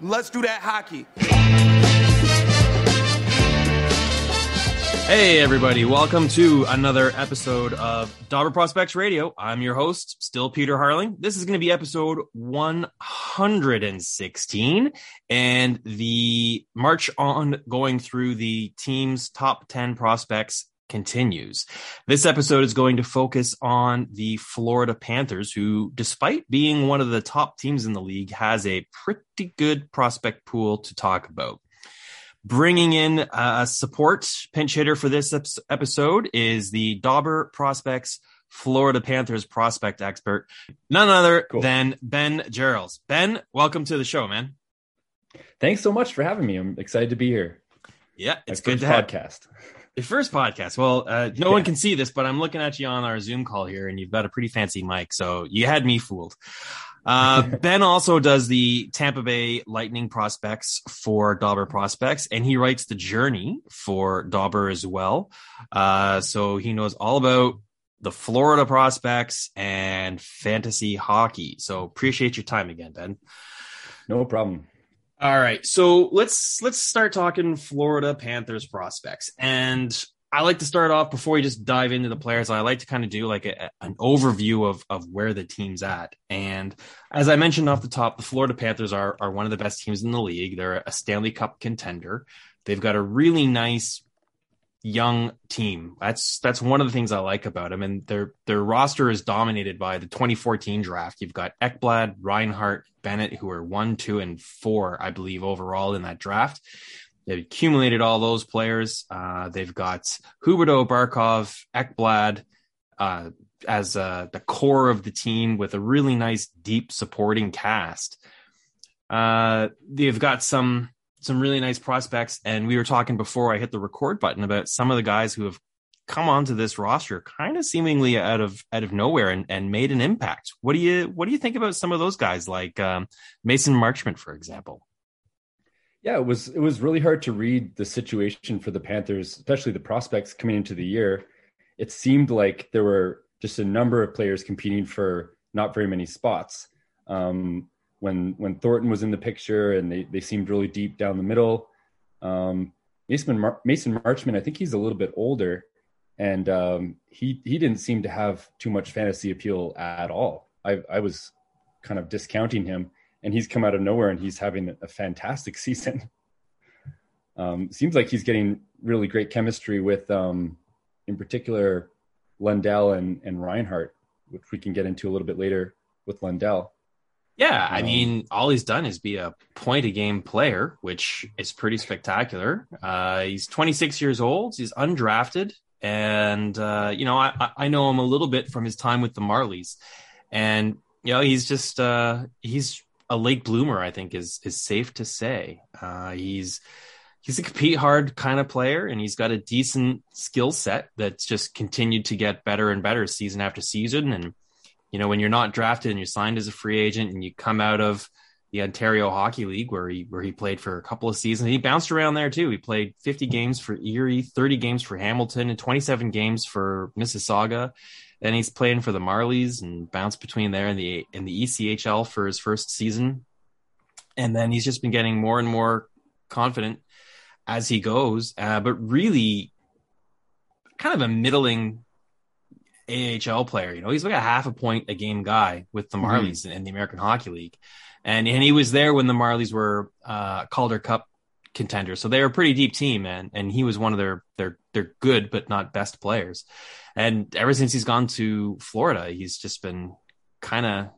Let's do that hockey. Hey, everybody. Welcome to another episode of Dobber Prospects Radio. I'm your host, still Peter Harling. This is going to be episode 116 and the march on going through the team's top 10 prospects continues. This episode is going to focus on the Florida Panthers, who, despite being one of the top teams in the league, has a pretty good prospect pool to talk about. Bringing in uh, a support pinch hitter for this episode is the Dobber Prospects Florida Panthers prospect expert, none other cool. than Ben Jarrells. Ben, welcome to the show, man. Thanks so much for having me. I'm excited to be here. Yeah, it's My good to podcast. Have your first podcast. Well, uh, no yeah. one can see this, but I'm looking at you on our Zoom call here, and you've got a pretty fancy mic, so you had me fooled. Uh, ben also does the Tampa Bay Lightning prospects for Dobber Prospects, and he writes the journey for Dobber as well. Uh, so he knows all about the Florida prospects and fantasy hockey. So appreciate your time again, Ben. No problem. All right, so let's let's start talking Florida Panthers prospects, and I like to start off before we just dive into the players. I like to kind of do like a, an overview of of where the team's at. And as I mentioned off the top, the Florida Panthers are are one of the best teams in the league. They're a Stanley Cup contender. They've got a really nice young team. That's that's one of the things I like about them. And their their roster is dominated by the 2014 draft. You've got Ekblad, Reinhart, Bennett, who are one, two, and four, I believe, overall in that draft. They've accumulated all those players. Uh, they've got Huberdeau, Barkov, Ekblad uh, as uh, the core of the team with a really nice, deep supporting cast. Uh, they've got some some really nice prospects, and we were talking before I hit the record button about some of the guys who have come onto this roster kind of seemingly out of out of nowhere and, and made an impact. What do you what do you think about some of those guys like um, Mason Marchment, for example? Yeah, it was it was really hard to read the situation for the Panthers, especially the prospects coming into the year. It seemed like there were just a number of players competing for not very many spots. Um, when when Thornton was in the picture, and they they seemed really deep down the middle. Um, Mason Mar- Mason Marchment, I think he's a little bit older, and um, he he didn't seem to have too much fantasy appeal at all. I I was kind of discounting him and he's come out of nowhere and he's having a fantastic season. Um, seems like he's getting really great chemistry with, um, in particular, Lundell and, and Reinhart, which we can get into a little bit later with Lundell. Yeah, I um, mean, all he's done is be a point a game player, which is pretty spectacular. Uh, he's 26 years old. He's undrafted, and uh, you know, I, I know him a little bit from his time with the Marlies, and you know, he's just uh, he's a late bloomer, I think is is safe to say. Uh, he's he's a compete hard kind of player, and he's got a decent skill set that's just continued to get better and better season after season. And you know, when you're not drafted and you're signed as a free agent, and you come out of the Ontario Hockey League where he where he played for a couple of seasons. He bounced around there too. He played 50 games for Erie, 30 games for Hamilton, and 27 games for Mississauga. Then he's playing for the Marlies and bounced between there and the in the ECHL for his first season. And then he's just been getting more and more confident as he goes. Uh, but really, kind of a middling AHL player. You know, he's like a half a point a game guy with the mm-hmm. Marlies mm-hmm. in, in, the American Hockey League, and and he was there when the Marlies were uh, Calder Cup contenders. So they're a pretty deep team, and and he was one of their their their good but not best players. And ever since he's gone to Florida, he's just been kind of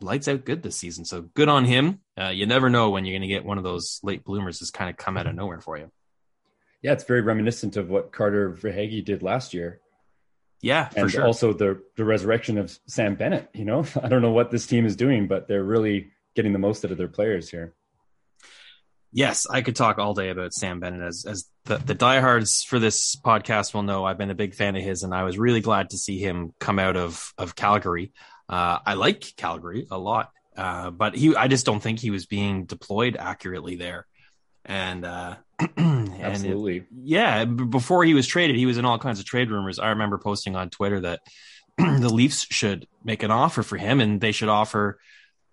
lights out good this season. So good on him. Uh, you never know when you're going to get one of those late bloomers that's kind of come out of nowhere for you. Yeah, it's very reminiscent of what Carter Verhaeghe did last year. Yeah, and sure. also the the resurrection of Sam Bennett. You know, I don't know what this team is doing, but they're really getting the most out of their players here. Yes, I could talk all day about Sam Bennett as as the, the diehards for this podcast will know. I've been a big fan of his, and I was really glad to see him come out of of Calgary. Uh, I like Calgary a lot, uh, but he I just don't think he was being deployed accurately there. And uh, absolutely, it, yeah. Before he was traded, he was in all kinds of trade rumors. I remember posting on Twitter that the Leafs should make an offer for him, and they should offer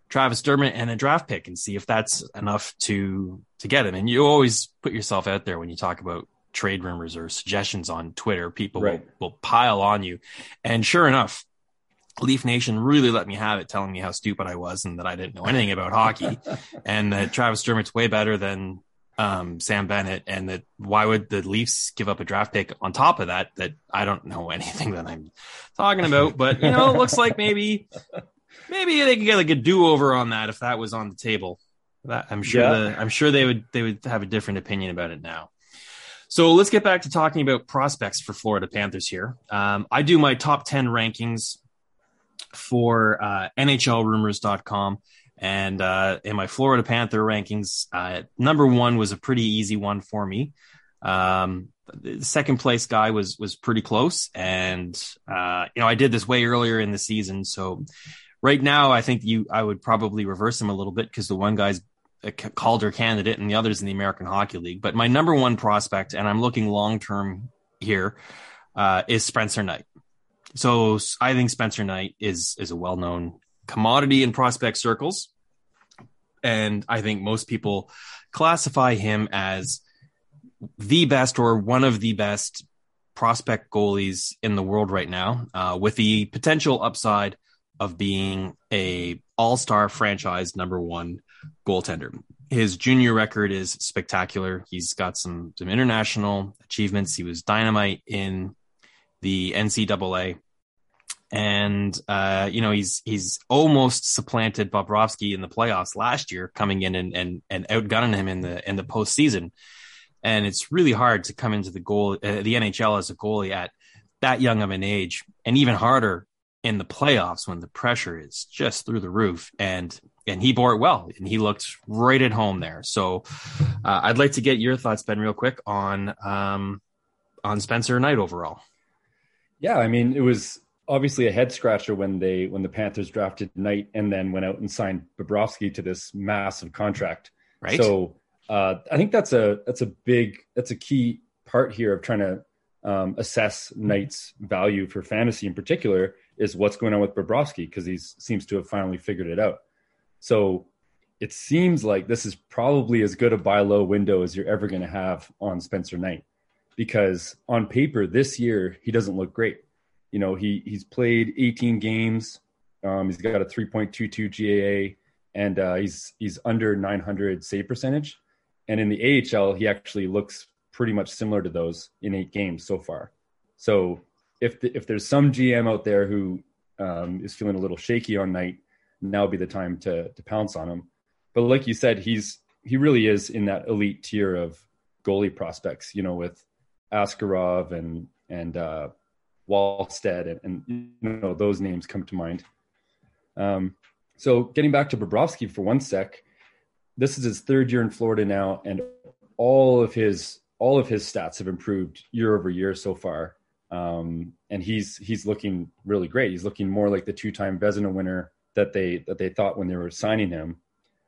Travis Dermott and a draft pick and see if that's enough to to get him. And you always put yourself out there when you talk about trade rumors or suggestions on Twitter. People right. will, will pile on you. And sure enough, Leaf Nation really let me have it, telling me how stupid I was and that I didn't know anything about hockey, and that Travis Dermott's way better than um, Sam Bennett, and that why would the Leafs give up a draft pick on top of that? That I don't know anything that I'm talking about, but you know, it looks like maybe maybe they could get like a do over on that if that was on the table. That, I'm sure yeah. the, I'm sure they would they would have a different opinion about it now. So let's get back to talking about prospects for Florida Panthers here. Um, I do my top 10 rankings for uh, NHLrumors.com. And uh, in my Florida Panther rankings, uh, number one was a pretty easy one for me. Um, the second place guy was was pretty close, and uh, you know I did this way earlier in the season. So right now, I think you I would probably reverse him a little bit because the one guy's a Calder candidate and the other's in the American Hockey League. But my number one prospect, and I'm looking long term here, uh, is Spencer Knight. So I think Spencer Knight is is a well known commodity in prospect circles, and I think most people classify him as the best or one of the best prospect goalies in the world right now, uh, with the potential upside of being a all star franchise number one goaltender. His junior record is spectacular. He's got some some international achievements. He was dynamite in the NCAA and uh, you know he's he's almost supplanted Bobrovsky in the playoffs last year, coming in and and and outgunning him in the in the postseason. And it's really hard to come into the goal uh, the NHL as a goalie at that young of an age, and even harder in the playoffs when the pressure is just through the roof. And and he bore it well, and he looked right at home there. So uh, I'd like to get your thoughts, Ben, real quick on um, on Spencer Knight overall. Yeah, I mean, it was obviously a head scratcher when they when the Panthers drafted Knight and then went out and signed Bobrovsky to this massive contract. Right. So uh, I think that's a that's a big that's a key part here of trying to um, assess Knight's value for fantasy in particular is what's going on with Bobrovsky because he seems to have finally figured it out. So it seems like this is probably as good a buy low window as you're ever going to have on Spencer Knight because on paper this year he doesn't look great you know, he he's played 18 games. Um, he's got a 3.22 GAA, and uh, he's he's under 900 save percentage. And in the AHL, he actually looks pretty much similar to those in eight games so far. So if the, if there's some GM out there who um, is feeling a little shaky on Knight, now would be the time to to pounce on him. But like you said, he's he really is in that elite tier of goalie prospects. You know, with Askarov and and uh, Wallstedt, and, and, you know those names come to mind. Um, so getting back to Bobrovsky for one sec, this is his third year in Florida now, and all of his all of his stats have improved year over year so far. Um, and he's he's looking really great. He's looking more like the two-time Vezina winner that they that they thought when they were signing him.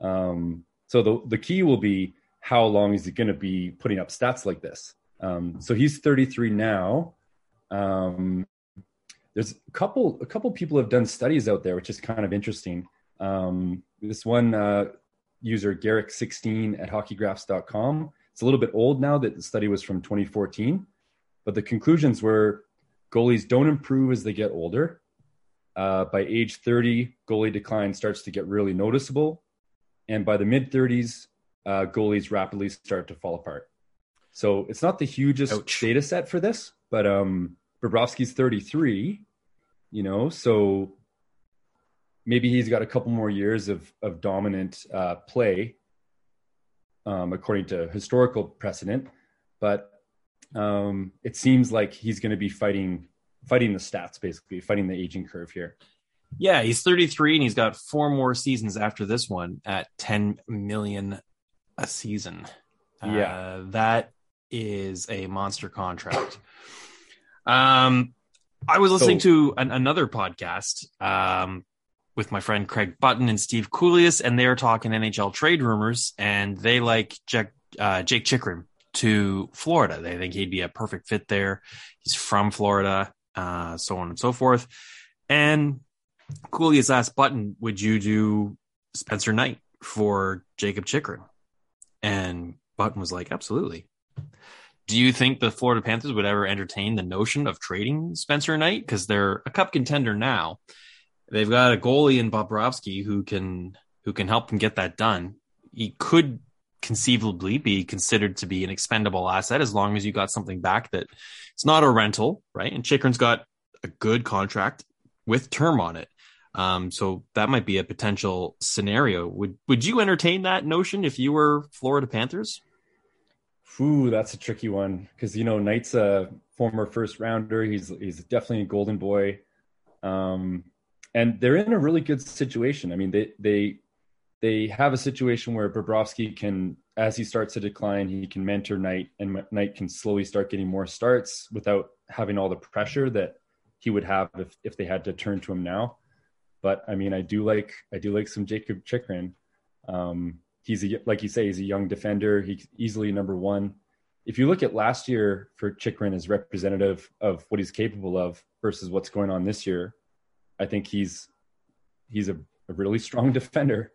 Um, so the the key will be how long is he going to be putting up stats like this? Um, so he's 33 now. Um, there's a couple a couple people have done studies out there, which is kind of interesting. Um, this one uh, user Garrick16 at hockeygraphs.com. It's a little bit old now. That the study was from 2014, but the conclusions were goalies don't improve as they get older. Uh, by age 30, goalie decline starts to get really noticeable, and by the mid 30s, uh, goalies rapidly start to fall apart. So it's not the hugest Ouch. data set for this, but um, Bobrovsky's 33, you know, so maybe he's got a couple more years of of dominant uh, play, um, according to historical precedent. But um, it seems like he's going to be fighting fighting the stats, basically fighting the aging curve here. Yeah, he's 33 and he's got four more seasons after this one at 10 million a season. Yeah, uh, that is a monster contract. Um, I was listening so, to an, another podcast um, with my friend Craig Button and Steve Kouleas, and they're talking NHL trade rumors, and they like Jack, uh, Jake Chychrun to Florida. They think he'd be a perfect fit there. He's from Florida, uh, so on and so forth. And Kouleas asked Button, "Would you do Spencer Knight for Jacob Chychrun?" And Button was like, absolutely. Do you think the Florida Panthers would ever entertain the notion of trading Spencer Knight? Because they're a cup contender now. They've got a goalie in Bobrovsky who can who can help them get that done. He could conceivably be considered to be an expendable asset as long as you got something back that it's not a rental, right? And Chychrun's got a good contract with term on it. Um, so that might be a potential scenario. Would would you entertain that notion if you were Florida Panthers? Ooh, that's a tricky one because you know Knight's a former first rounder. He's he's definitely a golden boy, um, and they're in a really good situation. I mean, they they they have a situation where Bobrovsky can, as he starts to decline, he can mentor Knight, and Knight can slowly start getting more starts without having all the pressure that he would have if if they had to turn to him now. But I mean, I do like I do like some Jakob Chychrun. Um, he's a, like you say, he's a young defender. He's easily number one. If you look at last year for Chychrun as representative of what he's capable of versus what's going on this year, I think he's he's a, a really strong defender.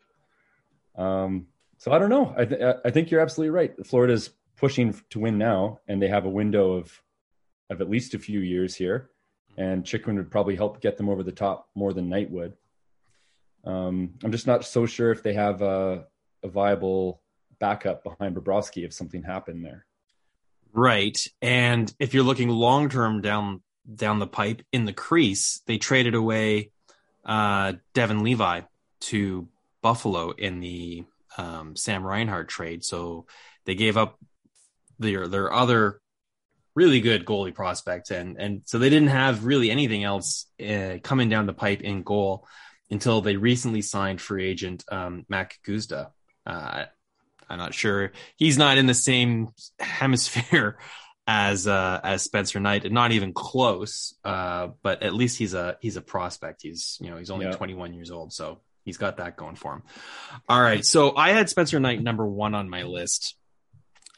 Um, so I don't know. I, th- I think you're absolutely right. Florida's pushing to win now, and they have a window of of at least a few years here and Chychrun would probably help get them over the top more than Knight would. Um, I'm just not so sure if they have a, a viable backup behind Bobrovsky if something happened there. Right, and if you're looking long term down down the pipe in the crease, they traded away uh, Devon Levi to Buffalo in the um, Sam Reinhart trade, so they gave up their their other really good goalie prospect, and and so they didn't have really anything else uh, coming down the pipe in goal until they recently signed free agent um, Mack Guzda. Uh, I'm not sure he's not in the same hemisphere as uh, as Spencer Knight, and not even close. Uh, but at least he's a he's a prospect. He's you know he's only yeah. 21 years old, so he's got that going for him. All right, so I had Spencer Knight number one on my list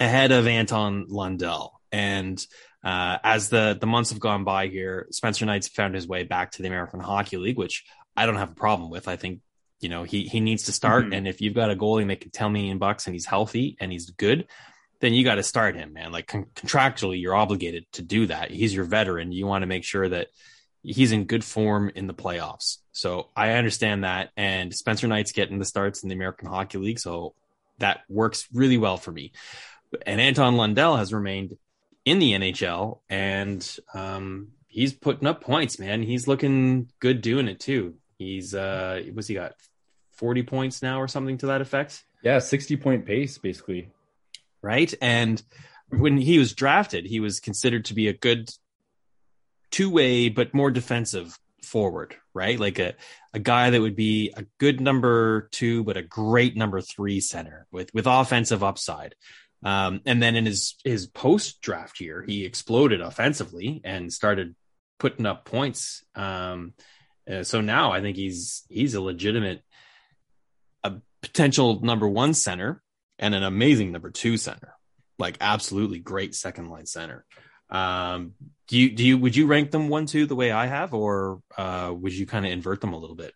ahead of Anton Lundell. And uh, as the the months have gone by here, Spencer Knight's found his way back to the American Hockey League, which I don't have a problem with. I think you know he he needs to start, mm-hmm. and if you've got a goalie making ten million bucks and he's healthy and he's good, then you got to start him, man. Like con- contractually, you're obligated to do that. He's your veteran. You want to make sure that he's in good form in the playoffs. So I understand that, and Spencer Knight's getting the starts in the American Hockey League, so that works really well for me. And Anton Lundell has remained in the NHL, and um, he's putting up points, man. He's looking good doing it too. He's uh, what's he got? Forty points now, or something to that effect. Yeah, sixty point pace, basically. Right, and when he was drafted, he was considered to be a good two way, but more defensive forward, right? Like a, a guy that would be a good number two, but a great number three center with, with offensive upside. Um, and then in his his post draft year, he exploded offensively and started putting up points. Um, uh, so now I think he's he's a legitimate, potential number one center and an amazing number two center, like absolutely great second line center. Um, do you do you would you rank them one two the way I have, or uh, would you kind of invert them a little bit?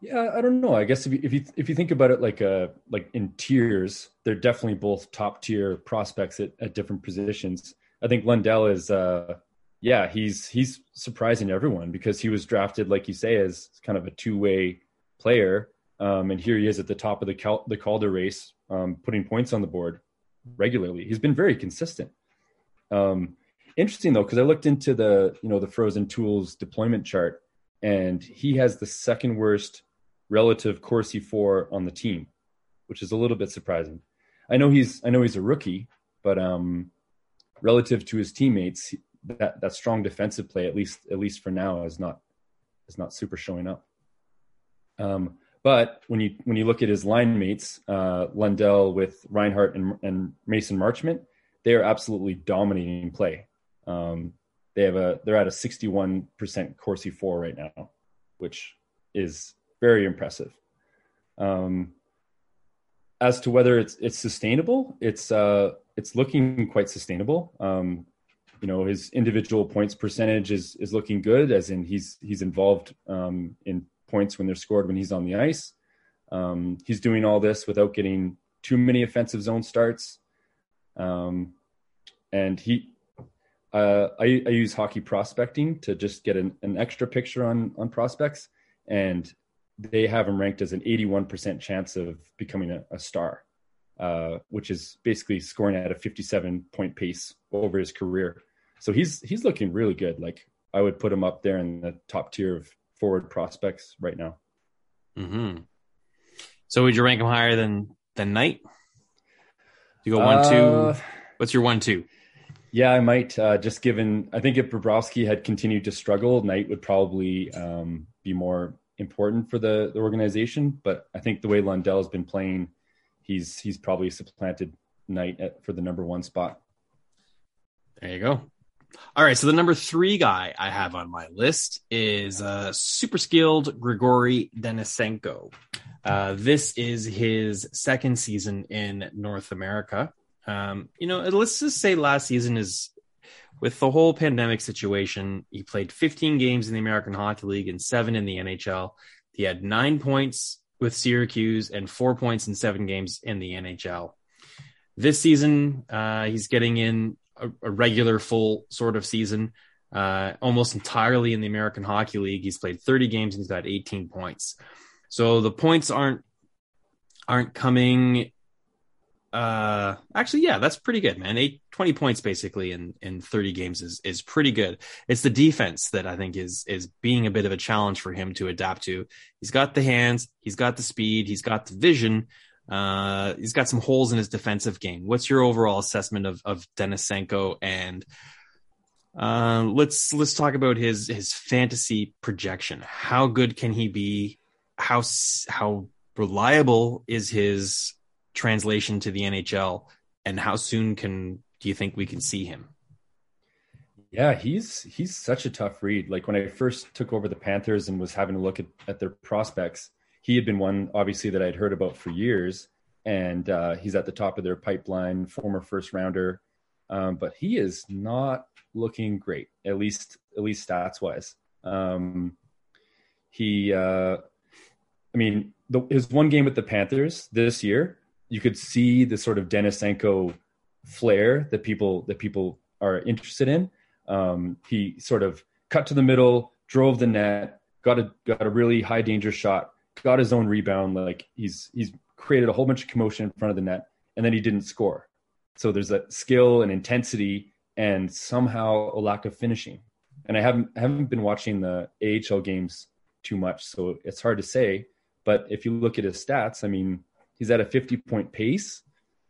Yeah, I don't know. I guess if you if you if you think about it like uh like in tiers, they're definitely both top tier prospects at, at different positions. I think Lundell is uh yeah, he's he's surprising everyone because he was drafted like you say as kind of a two-way player. Um, and here he is at the top of the Cal- the Calder race, um, putting points on the board regularly. He's been very consistent. Um, interesting though, because I looked into the you know the Frozen Tools deployment chart, and he has the second worst relative Corsi for on the team, which is a little bit surprising. I know he's I know he's a rookie, but um, relative to his teammates, that that strong defensive play, at least at least for now, is not is not super showing up. Um, but when you when you look at his line mates, uh, Lundell with Reinhart and, and Mason Marchment, they are absolutely dominating play. Um, they have a they're at a 61% Corsi for right now, which is very impressive. Um, as to whether it's it's sustainable, it's uh, it's looking quite sustainable. Um, you know, his individual points percentage is is looking good, as in he's he's involved um, in points when they're scored when he's on the ice. Um, he's doing all this without getting too many offensive zone starts. Um, and he, uh, I, I, use hockey prospecting to just get an, an, extra picture on on prospects, and they have him ranked as an 81% chance of becoming a, a star, uh, which is basically scoring at a 57 point pace over his career. So he's he's looking really good. Like I would put him up there in the top tier of forward prospects right now. Hmm. So would you rank him higher than than Knight? You go one uh, two. What's your one two? Yeah, I might. Uh, just given, I think if Bobrovsky had continued to struggle, Knight would probably um, be more important for the, the organization. But I think the way Lundell has been playing, he's he's probably supplanted Knight at, for the number one spot. There you go. All right, so the number three guy I have on my list is uh, super skilled Grigory Denisenko. Uh, this is his second season in North America. Um, you know, let's just say last season is with the whole pandemic situation. He played 15 games in the American Hockey League and seven in the NHL. He had nine points with Syracuse and four points in seven games in the NHL. This season, uh, he's getting in a, a, regular full sort of season, uh, almost entirely in the American Hockey League. He's played 30 games and he's got 18 points. So the points aren't aren't coming uh actually yeah that's pretty good man Eight, 20 points basically in in 30 games is is pretty good it's the defense that i think is is being a bit of a challenge for him to adapt to he's got the hands he's got the speed he's got the vision uh he's got some holes in his defensive game. What's your overall assessment of of denisenko and uh let's let's talk about his his fantasy projection. How good can he be? How how reliable is his translation to the NHL, and how soon can do you think we can see him? Yeah, he's he's such a tough read. Like when I first took over the Panthers and was having a look at, at their prospects, he had been one obviously that I'd heard about for years, and uh, he's at the top of their pipeline, former first rounder. Um, but he is not looking great, at least at least stats wise. Um, he uh, I mean, the, his one game with the Panthers this year, you could see the sort of Denisenko flair that people that people are interested in. Um, he sort of cut to the middle, drove the net, got a got a really high danger shot, got his own rebound. Like he's he's created a whole bunch of commotion in front of the net, and then he didn't score. So there's that skill and intensity, and somehow a lack of finishing. And I haven't haven't been watching the AHL games too much, so it's hard to say. But if you look at his stats, I mean, he's at a 50 point pace,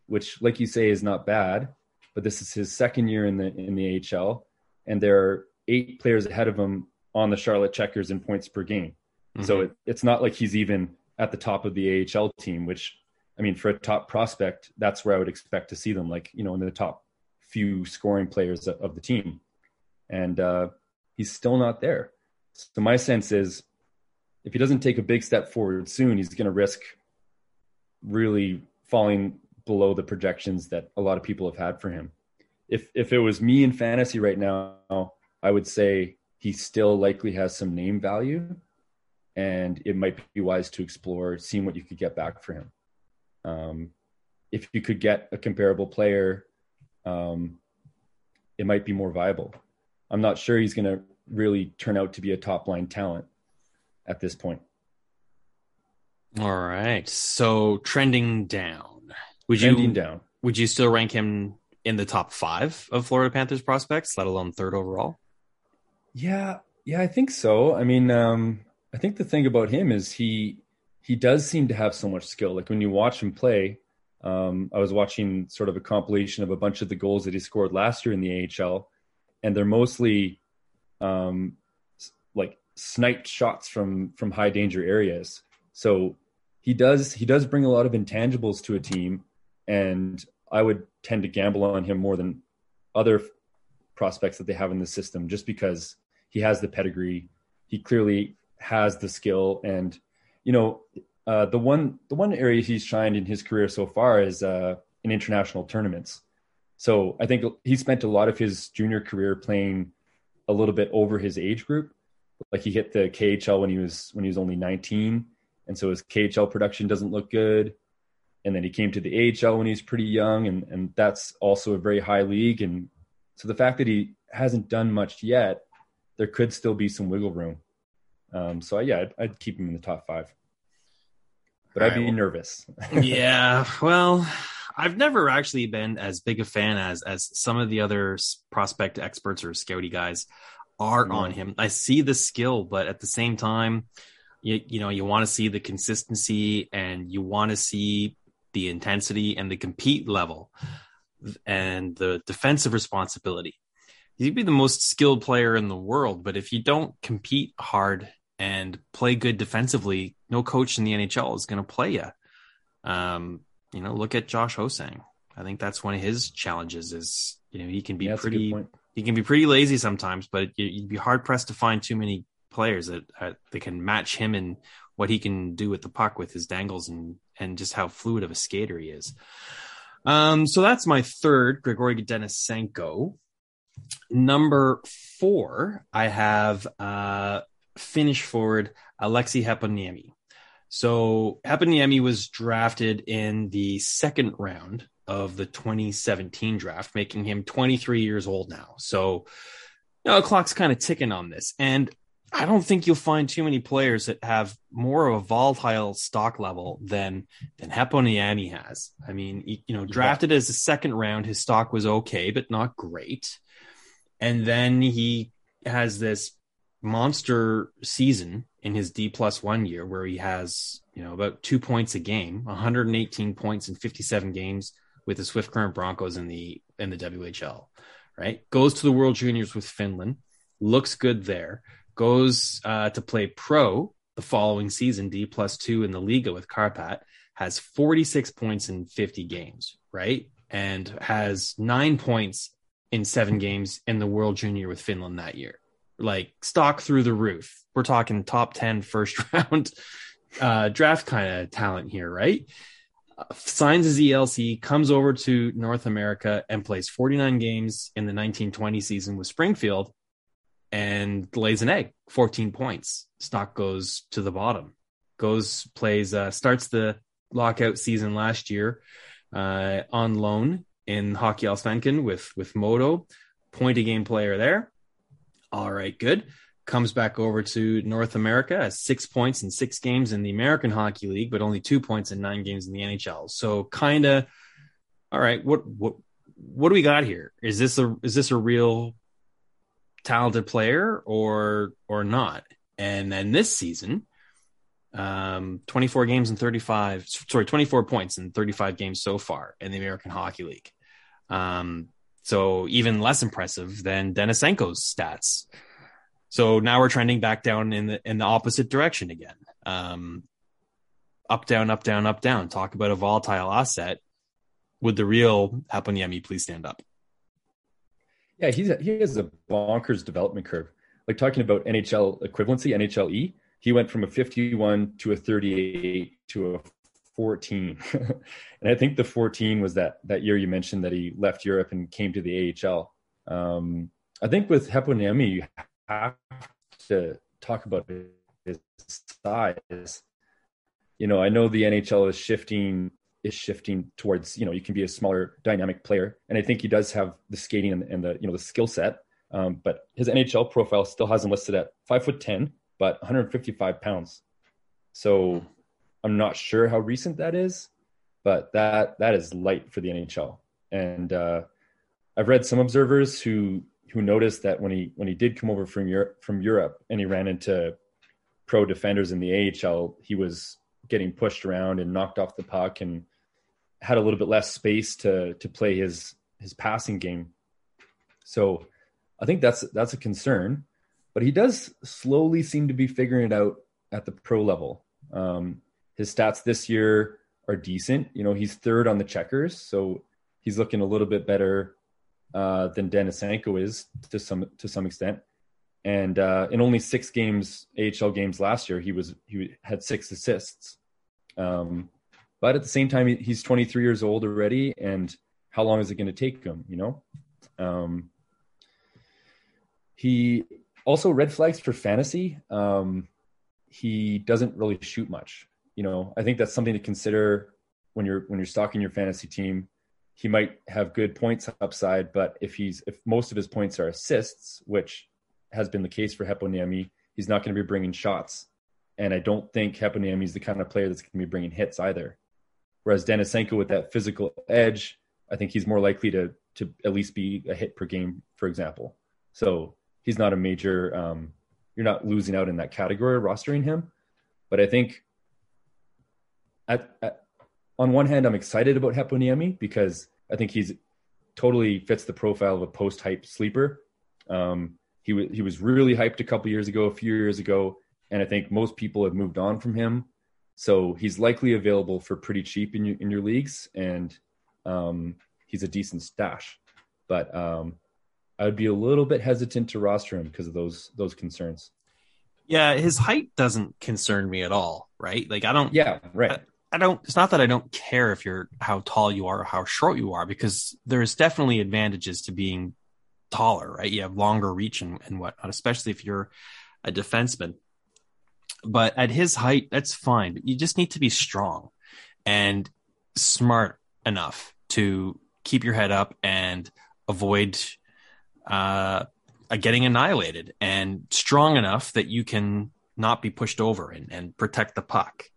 which, like you say, is not bad. But this is his second year in the in the AHL, and there are eight players ahead of him on the Charlotte Checkers in points per game. Mm-hmm. So it, it's not like he's even at the top of the AHL team, which I mean, for a top prospect, that's where I would expect to see them, like you know, in the top few scoring players of the team. And uh, he's still not there. So my sense is if he doesn't take a big step forward soon, he's going to risk really falling below the projections that a lot of people have had for him. If if it was me in fantasy right now, I would say he still likely has some name value, and it might be wise to explore seeing what you could get back for him. Um, if you could get a comparable player, um, it might be more viable. I'm not sure he's going to really turn out to be a top line talent, at this point. All right. So trending down. Would trending you down? Would you still rank him in the top five of Florida Panthers prospects, let alone third overall? Yeah, yeah, I think so. I mean, um, I think the thing about him is he he does seem to have so much skill. Like when you watch him play, um, I was watching sort of a compilation of a bunch of the goals that he scored last year in the AHL, and they're mostly um, like sniped shots from from high danger areas. So he does he does bring a lot of intangibles to a team, and I would tend to gamble on him more than other prospects that they have in the system, just because he has the pedigree. He clearly has the skill, and you know uh, the one the one area he's shined in his career so far is uh, in international tournaments. So I think he spent a lot of his junior career playing a little bit over his age group, like he hit the KHL when he was when he was only 19, and so his KHL production doesn't look good. And then he came to the AHL when he's pretty young, and and that's also a very high league. And so the fact that he hasn't done much yet, there could still be some wiggle room. Um, so yeah, I'd, I'd, keep him in the top five, but I'd be nervous. yeah, well, I've never actually been as big a fan as as some of the other prospect experts or scouty guys are mm-hmm. on him. I see the skill, but at the same time, you, you know, you want to see the consistency and you want to see the intensity and the compete level and the defensive responsibility. You'd be the most skilled player in the world, but if you don't compete hard and play good defensively, no coach in the NHL is going to play you. Um, you know, look at Josh Ho-Sang. I think that's one of his challenges. Is you know he can be yeah, pretty he can be pretty lazy sometimes, but you'd be hard pressed to find too many players that uh, that can match him and what he can do with the puck with his dangles and and just how fluid of a skater he is. Um, so that's my third, Grigory Denisenko. Number four, I have uh, Finnish forward Aleksi Heponiemi. So Heponiemi was drafted in the second round of the 2017 draft, making him 23 years old now. So you know, the clock's kind of ticking on this. And I don't think you'll find too many players that have more of a volatile stock level than than Heponiemi has. I mean, you know, drafted as a second round, his stock was okay, but not great. And then he has this monster season in his D plus one year where he has, you know, about two points a game, 118 points in 57 games with the Swift Current Broncos in the in the WHL, right? Goes to the World Juniors with Finland, looks good there. Goes uh, to play pro the following season, D plus two in the Liiga with Kärpät, has 46 points in 50 games, right? And has nine points in seven games in the World Junior with Finland that year like stock through the roof. We're talking top 10 first round uh, draft kind of talent here, right? Signs his ELC, comes over to North America and plays 49 games in the 1920 season with Springfield and lays an egg, 14 points. Stock goes to the bottom. Goes, plays, uh, starts the lockout season last year uh, on loan in Hockey Allsvenskan with, with Modo, point a game player there all right, good. Comes back over to North America, has six points in six games in the American Hockey League, but only two points in nine games in the NHL. So kind of, all right, what what what do we got here? Is this a is this a real talented player or or not? And then this season, um, 24 games and 35, sorry, 24 points in 35 games so far in the American Hockey League. Um, so even less impressive than Denisenko's stats. So now we're trending back down in the in the opposite direction again. Um, up down up down up down. Talk about a volatile asset. Would the real Heponiemi please stand up? Yeah, he's a, he has a bonkers development curve. Like talking about NHL equivalency, NHLE, he went from a 51 to a 38 to a 14. and I think the 14 was that that year you mentioned that he left Europe and came to the AHL. Um, I think with Heponiemi, you have to talk about his size. You know, I know the NHL is shifting is shifting towards you know you can be a smaller dynamic player, and I think he does have the skating and, and the you know the skill set. Um, but his NHL profile still has him listed at five foot ten, but 155 pounds. So I'm not sure how recent that is, but that that is light for the NHL. And uh, I've read some observers who who noticed that when he when he did come over from Europe from Europe and he ran into pro defenders in the AHL, he was getting pushed around and knocked off the puck and had a little bit less space to to play his his passing game. So I think that's that's a concern, but he does slowly seem to be figuring it out at the pro level. Um, his stats this year are decent. You know, he's third on the checkers, so he's looking a little bit better uh, than Denisenko is to some to some extent. And uh, in only six games, AHL games last year, he was he had six assists. Um, but at the same time, he's 23 years old already, and how long is it going to take him? You know, um, he also red flags for fantasy. Um, he doesn't really shoot much you know, I think that's something to consider when you're when you're stocking your fantasy team. He might have good points upside, but if he's if most of his points are assists, which has been the case for Heponiemi, he's not going to be bringing shots. And I don't think Heponiemi is the kind of player that's going to be bringing hits either. Whereas Denisenko with that physical edge, I think he's more likely to to at least be a hit per game, for example. So he's not a major. Um, you're not losing out in that category rostering him, but I think at, at on one hand, I'm excited about Heponiemi because I think he's totally fits the profile of a post hype sleeper. Um, he was he was really hyped a couple years ago, a few years ago, and I think most people have moved on from him. So he's likely available for pretty cheap in your in your leagues, and um, he's a decent stash. But um, I would be a little bit hesitant to roster him because of those those concerns. Yeah, his height doesn't concern me at all, right? Like I don't. Yeah, right. I, don't. It's not that I don't care if you're how tall you are or how short you are, because there's definitely advantages to being taller, right? You have longer reach and, and whatnot, especially if you're a defenseman. But at his height, that's fine. You just need to be strong and smart enough to keep your head up and avoid uh, getting annihilated and strong enough that you can not be pushed over and, and protect the puck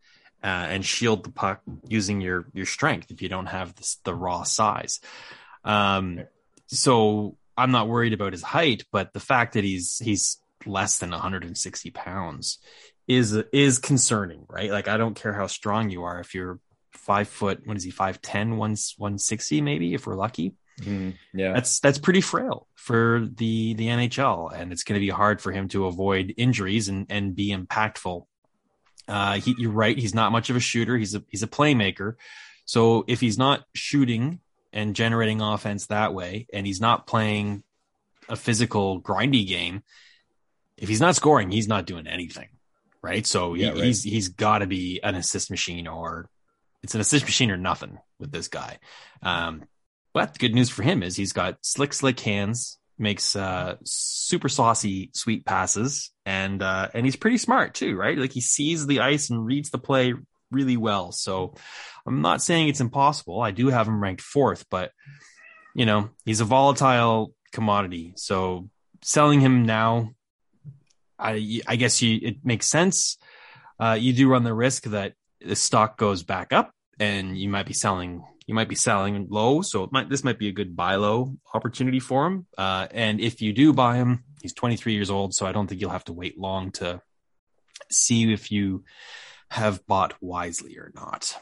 uh, and shield the puck using your your strength if you don't have this, the raw size. Um, so I'm not worried about his height, but the fact that he's he's less than 160 pounds is is concerning, right? Like I don't care how strong you are if you're five foot. What is he? Five ten, one one sixty, maybe if we're lucky. Mm, yeah, that's that's pretty frail for the the NHL, and it's going to be hard for him to avoid injuries and and be impactful. Uh, he, you're right; he's not much of a shooter. He's a he's a playmaker. So if he's not shooting and generating offense that way, and he's not playing a physical grindy game, if he's not scoring, he's not doing anything, right? So he, yeah, right. he's he's got to be an assist machine, or it's an assist machine or nothing with this guy. Um, but the good news for him is he's got slick, slick hands, makes uh, super saucy, sweet passes, and uh, and he's pretty smart too, right? Like he sees the ice and reads the play really well. So I'm not saying it's impossible. I do have him ranked fourth, but you know he's a volatile commodity. So selling him now, I I guess you it makes sense. Uh, you do run the risk that the stock goes back up, and you might be selling you might be selling low. So might, this might be a good buy low opportunity for him. Uh, and if you do buy him, he's 23 years old, so I don't think you'll have to wait long to see if you have bought wisely or not.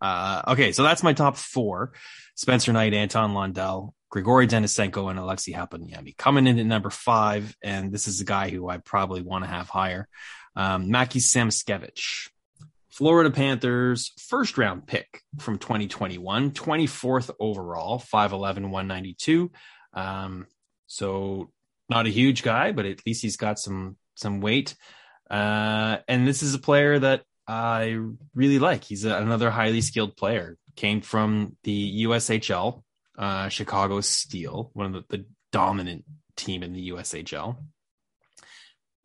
Uh, okay, so that's my top four: Spencer Knight, Anton Lundell, Grigory Denisenko, and Alexei Heponiemi. Coming in at number five, and this is a guy who I probably want to have higher. Um, Mackie Samoskevich. Florida Panthers first round pick from 2021, 24th overall, 5'11, 192. Um, so not a huge guy, but at least he's got some some weight. Uh, and this is a player that I really like. He's a, another highly skilled player. Came from the USHL, uh, Chicago Steel, one of the, the dominant team in the USHL.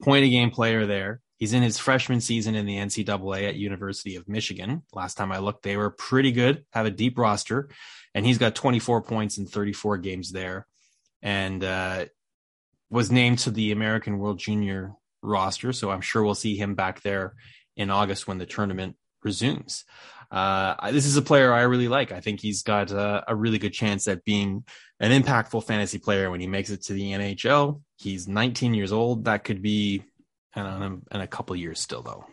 Point a game player there. He's in his freshman season in the NCAA at University of Michigan. Last time I looked, they were pretty good, have a deep roster, and he's got 24 points in 34 games there, and uh, was named to the American World Junior roster. So I'm sure we'll see him back there in August when the tournament resumes. Uh, this is a player I really like. I think he's got a, a, really good chance at being an impactful fantasy player when he makes it to the NHL. He's 19 years old. That could be and in a couple years still though.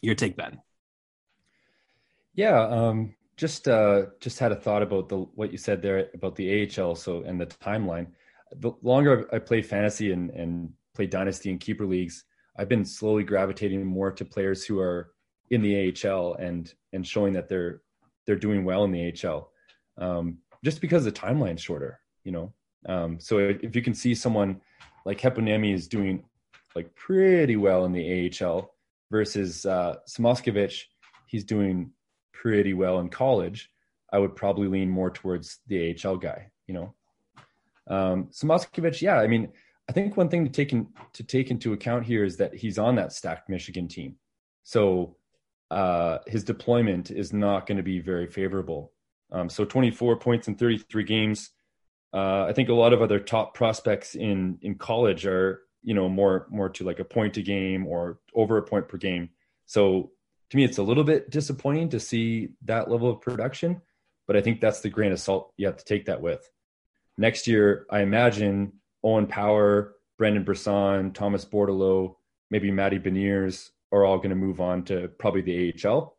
Your take, Ben. Yeah, um, just uh, just had a thought about the what you said there about the AHL. So and the timeline. The longer I play fantasy and and play dynasty and keeper leagues, I've been slowly gravitating more to players who are in the AHL and and showing that they're they're doing well in the AHL. Um, just because the timeline's shorter, you know. Um, so if you can see someone like Heponiemi is doing like pretty well in the AHL versus uh, he's doing pretty well in college. I would probably lean more towards the AHL guy, you know. Um, yeah, I mean, I think one thing to take in, to take into account here is that he's on that stacked Michigan team. So uh, his deployment is not going to be very favorable. Um, so 24 points in 33 games. Uh, I think a lot of other top prospects in in college are you know more more to like a point a game or over a point per game. So to me, it's a little bit disappointing to see that level of production, but I think that's the grain of salt you have to take that with. Next year, I imagine Owen Power, Brendan Brisson, Thomas Bordeleau, maybe Matty Beniers are all going to move on to probably the AHL.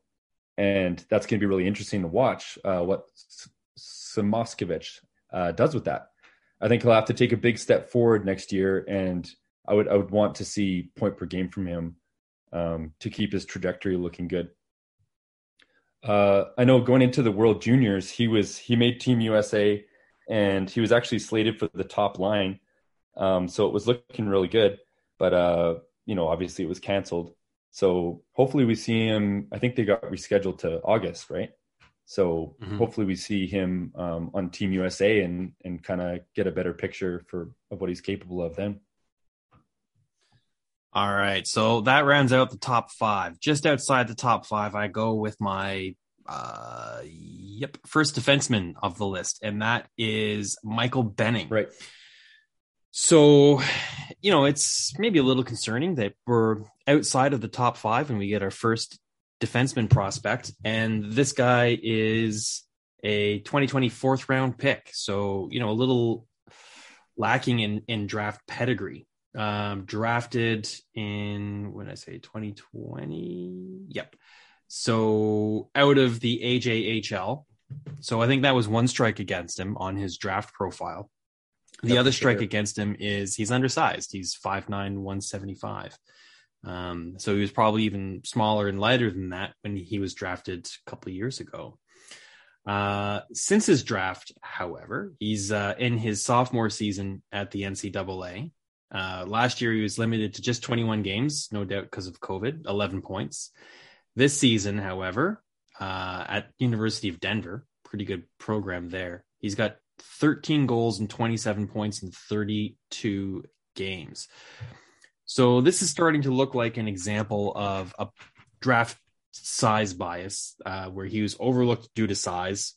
And that's going to be really interesting to watch uh, what Samoskevich uh, does with that. I think he'll have to take a big step forward next year, and I would I would want to see point per game from him um, to keep his trajectory looking good. Uh, I know going into the World Juniors, he was he made Team USA, and he was actually slated for the top line, um, so it was looking really good. But uh, you know, obviously it was canceled. So hopefully we see him. I think they got rescheduled to August, right? So mm-hmm. hopefully we see him um, on Team USA and and kind of get a better picture for of what he's capable of then. All right, so that rounds out the top five. Just outside the top five, I go with my uh, yep first defenseman of the list, and that is Michael Benning. Right. So, you know, it's maybe a little concerning that we're outside of the top five and we get our first defenseman prospect. And this guy is a 2020 fourth round pick. So, you know, a little lacking in, in draft pedigree. Um, drafted in, when I say 2020, yep. So out of the AJHL. So I think that was one strike against him on his draft profile. The other strike against him is he's undersized. He's 5'9, 175. Um, so he was probably even smaller and lighter than that when he was drafted a couple of years ago. Uh, since his draft, however, he's uh, in his sophomore season at the NCAA. Uh, last year, he was limited to just 21 games, no doubt because of COVID, 11 points. This season, however, uh, at University of Denver, pretty good program there. He's got 13 goals and 27 points in 32 games. So this is starting to look like an example of a draft size bias, uh, where he was overlooked due to size,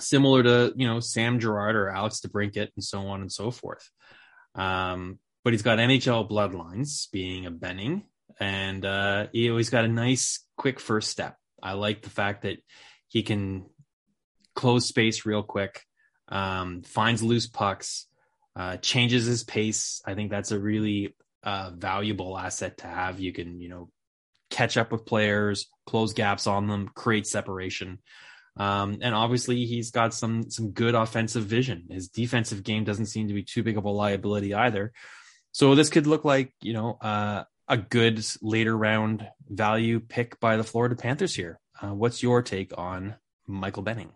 similar to you know Sam Girard or Alex DeBrincat and so on and so forth. Um, but he's got NHL bloodlines, being a Benning, and uh, he always got a nice, quick first step. I like the fact that he can close space real quick um, finds loose pucks, uh, changes his pace. I think that's a really uh, valuable asset to have. You can, you know, catch up with players, close gaps on them, create separation. Um, and obviously, he's got some some good offensive vision. His defensive game doesn't seem to be too big of a liability either. So this could look like you know uh, a good later round value pick by the Florida Panthers here. Uh, what's your take on Michael Benning?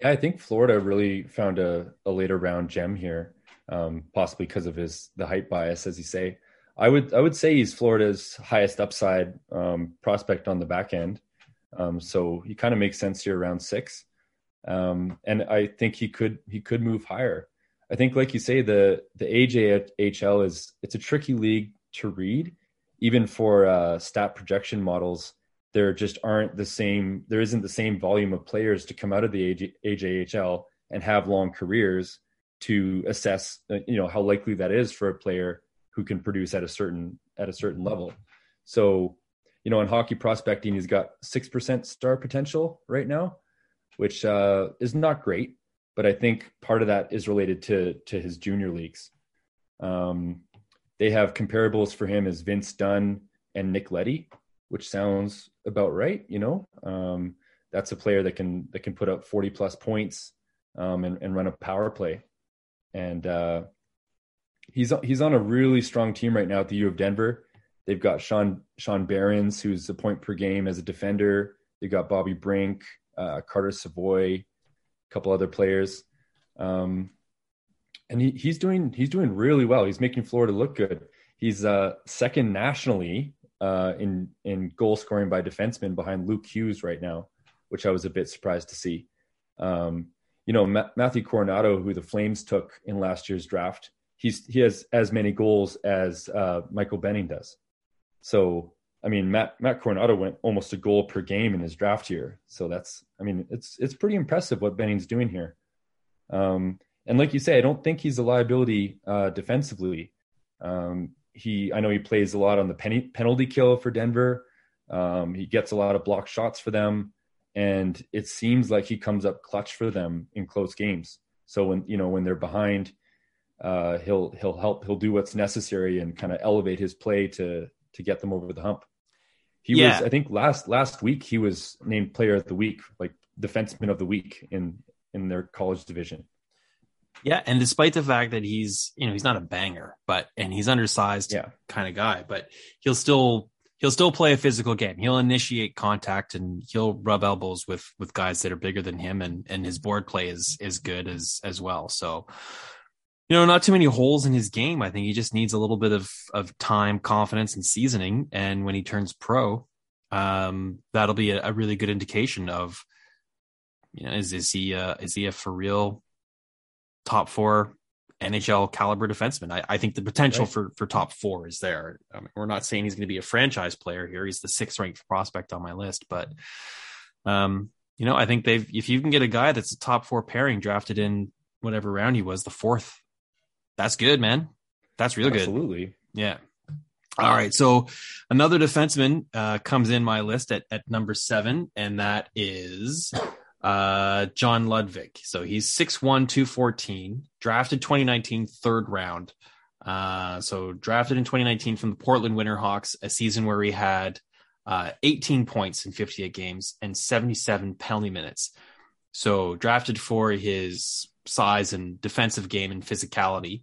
Yeah, I think Florida really found a, a later round gem here, um, possibly because of his the height bias, as you say. I would I would say he's Florida's highest upside um, prospect on the back end. Um, so he kind of makes sense here around six, um, and I think he could he could move higher. I think, like you say, the the AJHL is it's a tricky league to read, even for uh, stat projection models there just aren't the same there isn't the same volume of players to come out of the AJ, AJHL and have long careers to assess uh, you know how likely that is for a player who can produce at a certain at a certain level. So you know in hockey prospecting he's got 6% star potential right now which uh, is not great but i think part of that is related to to his junior leagues um, they have comparables for him as vince dunn and nick Leddy, which sounds about right. You know, um, that's a player that can that can put up 40 plus points um, and, and run a power play. And uh, he's he's on a really strong team right now at the U of Denver. They've got Sean Sean Behrens, who's a point per game as a defender. They've got Bobby Brink, uh, Carter Savoie, a couple other players. Um, and he, he's doing he's doing really well. He's making Florida look good. He's uh, second nationally uh, in in goal scoring by defensemen behind Luke Hughes right now, which I was a bit surprised to see. Um, you know, Ma- Matthew Coronato, who the Flames took in last year's draft, he's he has as many goals as uh, Michael Benning does. So I mean, Matt Matt Coronato went almost a goal per game in his draft year, so that's I mean, it's it's pretty impressive what Benning's doing here. Um, and like you say, I don't think he's a liability uh, defensively. Um, he I know he plays a lot on the penny, penalty kill for Denver. Um, he gets a lot of block shots for them, and it seems like he comes up clutch for them in close games. So when you know when they're behind, uh, he'll he'll help he'll do what's necessary and kind of elevate his play to to get them over the hump. He yeah. was, I think, last last week he was named Player of the Week, like defenseman of the week in in their college division. Yeah, and despite the fact that he's you know he's not a banger, but and he's undersized yeah. kind of guy, but he'll still he'll still play a physical game. He'll initiate contact and he'll rub elbows with with guys that are bigger than him, and and his board play is is good as as well. So you know, not too many holes in his game. I think he just needs a little bit of of time, confidence, and seasoning. And when he turns pro, um, that'll be a, a really good indication of, you know, is is he uh, is he a for real top four NHL caliber defenseman? I, I think the potential right. for for top four is there. I mean, we're not saying he's going to be a franchise player here. He's the sixth ranked prospect on my list, but um, you know, I think they've if you can get a guy that's a top four pairing drafted in whatever round he was, the fourth that's good, man. That's real good. Absolutely. Yeah. All right. So another defenseman uh, comes in my list at, at number seven, and that is uh, John Ludvig. So he's 6'1, 214, drafted 2019 third round. Uh, so drafted in 2019 from the Portland Winterhawks, a season where he had uh, 18 points in 58 games and 77 penalty minutes. So drafted for his size and defensive game and physicality.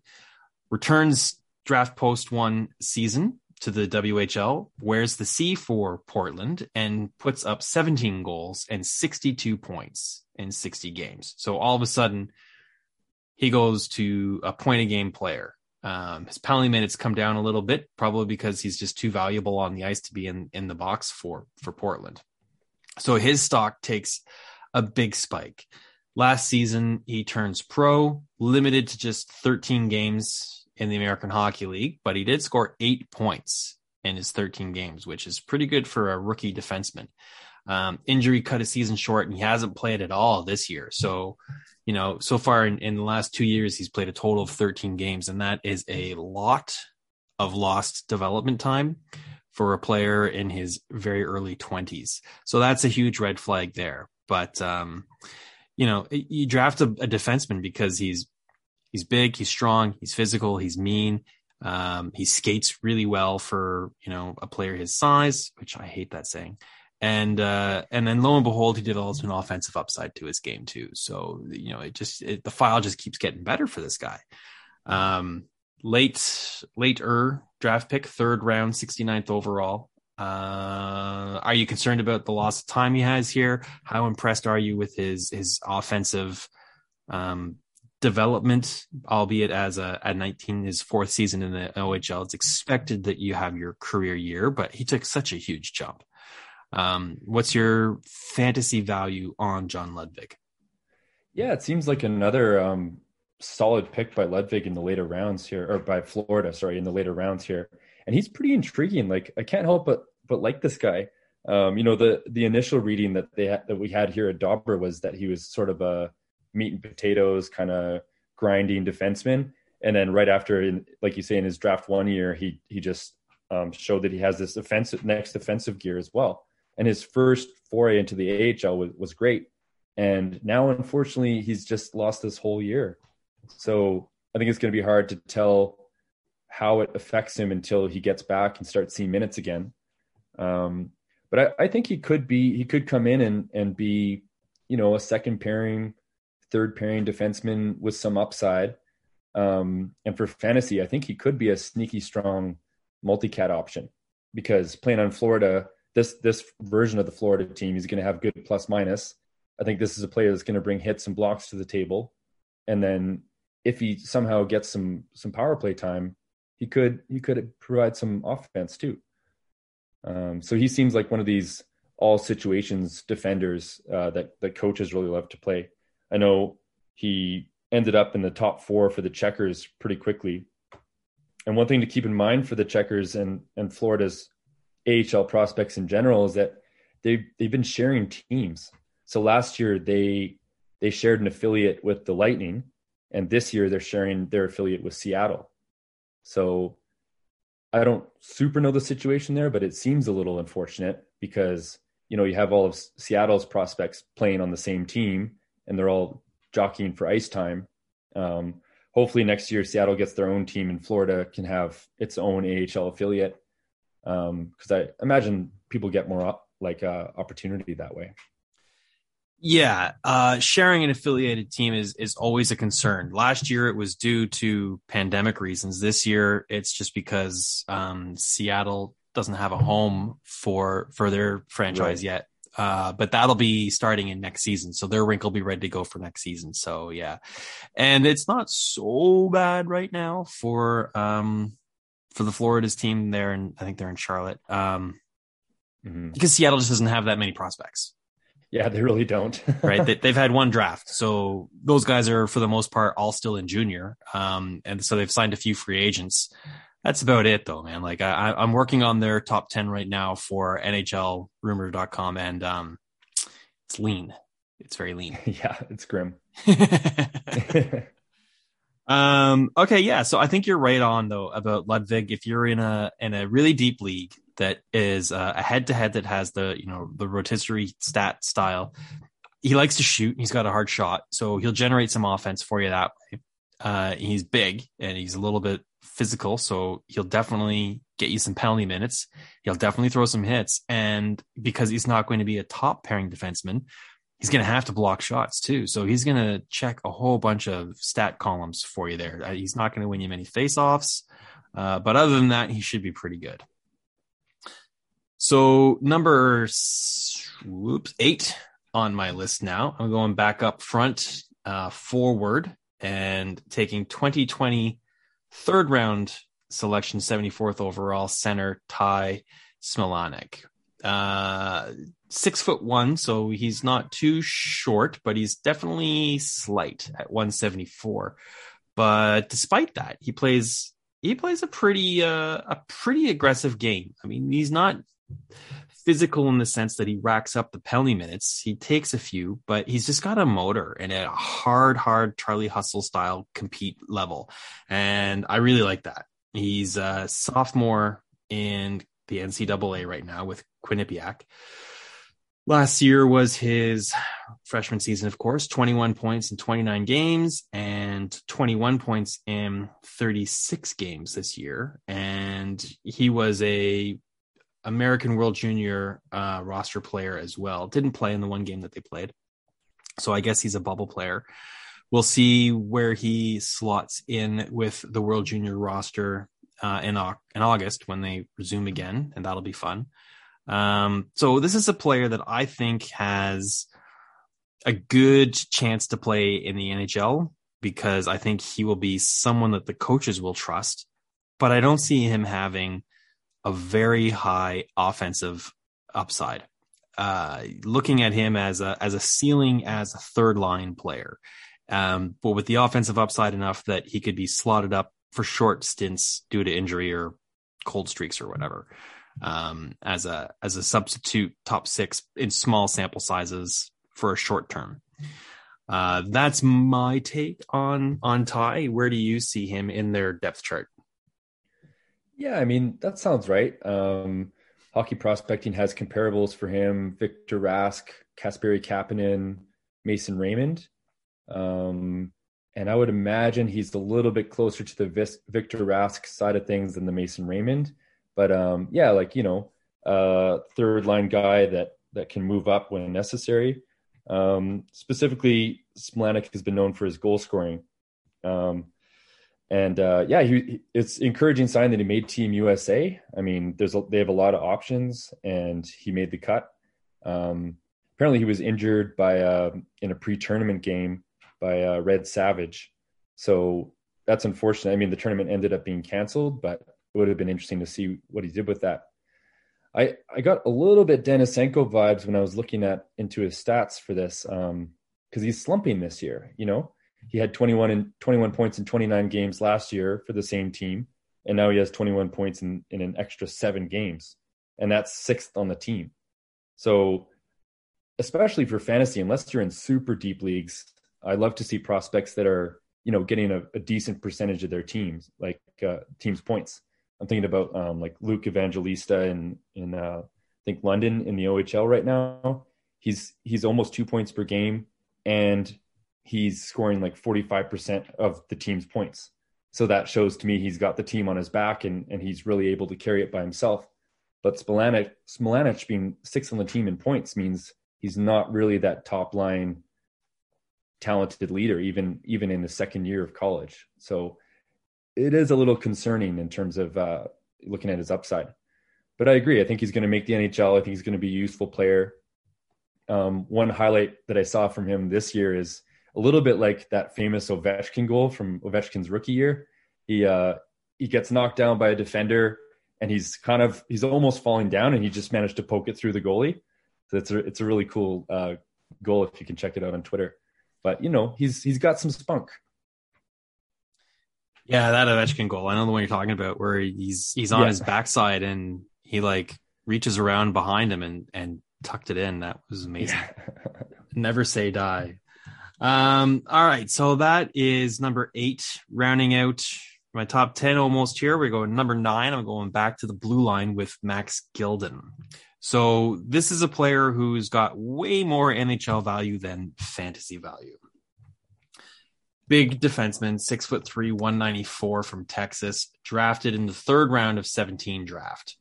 Returns draft post one season to the WHL, wears the C for Portland, and puts up 17 goals and 62 points in 60 games. So all of a sudden, he goes to a point a game player. Um, his penalty minutes come down a little bit, probably because he's just too valuable on the ice to be in, in the box for, for Portland. So his stock takes a big spike. Last season, he turns pro, limited to just 13 games in the American Hockey League, but he did score eight points in his 13 games, which is pretty good for a rookie defenseman. Um, injury cut his season short, and he hasn't played at all this year. So, you know, so far in, in the last two years, he's played a total of 13 games, and that is a lot of lost development time for a player in his very early 20s. So that's a huge red flag there. But, um, you know, you draft a, a defenseman because he's he's big, he's strong, he's physical, he's mean. Um, he skates really well for you know a player his size, which I hate that saying. And uh, and then lo and behold, he develops an offensive upside to his game too. So you know, it just it, the file just keeps getting better for this guy. Um, late later draft pick, third round, 69th overall. Uh, are you concerned about the loss of time he has here? How impressed are you with his his offensive um, development, albeit as a at 19, his fourth season in the OHL? It's expected that you have your career year, but he took such a huge jump. Um, what's your fantasy value on John Ludvig? Yeah, it seems like another um, solid pick by Ludvig in the later rounds here, or by Florida, sorry, in the later rounds here and he's pretty intriguing. Like I can't help but but like this guy. Um, you know, the the initial reading that they ha- that we had here at Dobber was that he was sort of a meat and potatoes kind of grinding defenseman, and then right after, in, like you say, in his draft one year, he he just um, showed that he has this offensive next offensive gear as well. And his first foray into the AHL was, was great, and now unfortunately he's just lost this whole year. So I think it's going to be hard to tell how it affects him until he gets back and starts seeing minutes again. Um, but I, I, think he could be he could come in and and be you know a second pairing, third pairing defenseman with some upside. Um, and for fantasy, I think he could be a sneaky strong multi-cat option because playing on Florida, this this version of the Florida team, he's going to have good plus minus. I think this is a player that's going to bring hits and blocks to the table, and then if he somehow gets some some power play time, he could he could provide some offense too. Um, so he seems like one of these all situations defenders uh, that that coaches really love to play. I know he ended up in the top four for the checkers pretty quickly. And one thing to keep in mind for the checkers and and Florida's AHL prospects in general is that they they've been sharing teams. So last year they they shared an affiliate with the Lightning, and this year they're sharing their affiliate with Seattle. So I don't super know the situation there, but it seems a little unfortunate because you know you have all of Seattle's prospects playing on the same team, and they're all jockeying for ice time. Um, hopefully next year Seattle gets their own team and Florida can have its own AHL affiliate because um, I imagine people get more like uh, opportunity that way. Yeah, uh, sharing an affiliated team is is always a concern. Last year it was due to pandemic reasons. This year it's just because um, Seattle doesn't have a home for for their franchise right. yet. Uh, but that'll be starting in next season. So their rink will be ready to go for next season. So yeah. And it's not so bad right now for, um, for the Florida's team there. And I think they're in Charlotte. Um, mm-hmm. because Seattle just doesn't have that many prospects. Yeah, they really don't. right. They, have had one draft. So those guys are, for the most part, all still in junior. Um, and so they've signed a few free agents that's about it though, man. Like I, I'm working on their top 10 right now for NHLrumor.com and, um, it's lean. It's very lean. yeah, it's grim. um, okay. Yeah. So I think you're right on though about Ludvig. If you're in a, in a really deep league that is uh, a head to head that has the, you know, the rotisserie stat style, he likes to shoot. He's got a hard shot. So he'll generate some offense for you that way. Uh, he's big and he's a little bit physical, so he'll definitely get you some penalty minutes. He'll definitely throw some hits, and because he's not going to be a top pairing defenseman, he's going to have to block shots too. So he's going to check a whole bunch of stat columns for you there. Uh, he's not going to win you many faceoffs, uh, but other than that, he should be pretty good. So number whoops, eight on my list now. I'm going back up front, uh, forward, and taking 2020 third round selection, 74th overall center Ty Smilanic. Uh, six foot one, so he's not too short, but he's definitely slight at 174. But despite that, he plays he plays a pretty uh, a pretty aggressive game. I mean, he's not physical in the sense that he racks up the penalty minutes. He takes a few, but he's just got a motor and a hard, hard Charlie Hustle style compete level. And I really like that. He's a sophomore in the NCAA right now with Quinnipiac. Last year was his freshman season, of course, 21 points in 29 games and 21 points in 36 games this year. And he was a American World Junior uh, roster player as well. Didn't play in the one game that they played. So I guess he's a bubble player. We'll see where he slots in with the World Junior roster uh, in, in August when they resume again, and that'll be fun. Um, so this is a player that I think has a good chance to play in the NHL because I think he will be someone that the coaches will trust. But I don't see him having a very high offensive upside. Uh, looking at him as a as a ceiling as a third line player, um, but with the offensive upside enough that he could be slotted up for short stints due to injury or cold streaks or whatever, um, as a as a substitute top six in small sample sizes for a short term. Uh, that's my take on on Ty. Where do you see him in their depth chart? Yeah, I mean that sounds right. Um, hockey prospecting has comparables for him: Victor Rask, Kasperi Kapanen, Mason Raymond. Um, and I would imagine he's a little bit closer to the Victor Rask side of things than the Mason Raymond. But um, yeah, like you know, uh, third line guy that that can move up when necessary. Um, specifically, Smilanic has been known for his goal scoring. Um, and uh, yeah, he, it's encouraging sign that he made Team USA. I mean, there's a, they have a lot of options, and he made the cut. Um, apparently, he was injured by uh, in a pre-tournament game by uh, Red Savage, so that's unfortunate. I mean, the tournament ended up being canceled, but would have been interesting to see what he did with that. I I got a little bit Denisenko vibes when I was looking at into his stats for this, because um, he's slumping this year. You know, he had 21 and 21 points in 29 games last year for the same team, and now he has 21 points in, in an extra seven games. and that's sixth on the team. So, especially for fantasy, unless you're in super deep leagues, I love to see prospects that are you know getting a, a decent percentage of their teams, like uh, teams points. I'm thinking about um, like Luke Evangelista in in uh, I think London in the OHL right now. He's he's almost two points per game, and he's scoring like 45% of the team's points. So that shows to me he's got the team on his back and, and he's really able to carry it by himself. But Smilanic, Smilanic being sixth on the team in points means he's not really that top line talented leader, even even in the second year of college. So it is a little concerning in terms of uh, looking at his upside. But I agree. I think he's going to make the NHL. I think he's going to be a useful player. Um, one highlight that I saw from him this year is a little bit like that famous Ovechkin goal from Ovechkin's rookie year. He uh, he gets knocked down by a defender, and he's kind of he's almost falling down, and he just managed to poke it through the goalie. So it's a it's a really cool uh, goal if you can check it out on Twitter. But you know he's he's got some spunk. Yeah, that Ovechkin goal. I know the one you're talking about, where he's he's on yeah. his backside and he like reaches around behind him and and tucked it in. That was amazing. Yeah. Never say die. Um, all right, so that is number eight, rounding out my top 10 almost here. We're going number nine. I'm going back to the blue line with Max Gildon. So this is a player who's got way more NHL value than fantasy value. Big defenseman, six foot three, 194 from Texas, drafted in the third round of 17 draft.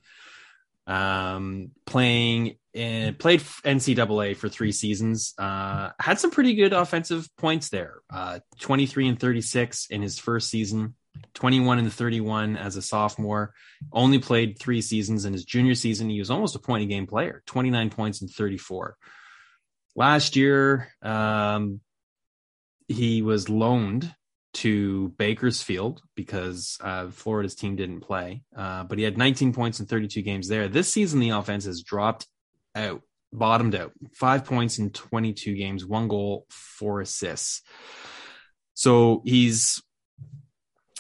Um, playing in, played NCAA for three seasons. Uh, had some pretty good offensive points there. Uh, 23 and 36 in his first season. 21 and 31 as a sophomore. Only played three seasons in his junior season. He was almost a point a game player, 29 points and 34. Last year, um, he was loaned to Bakersfield because uh, Florida's team didn't play, uh, but he had 19 points in 32 games there. This season, the offense has dropped out, bottomed out. Five points in 22 games, one goal, four assists. So he's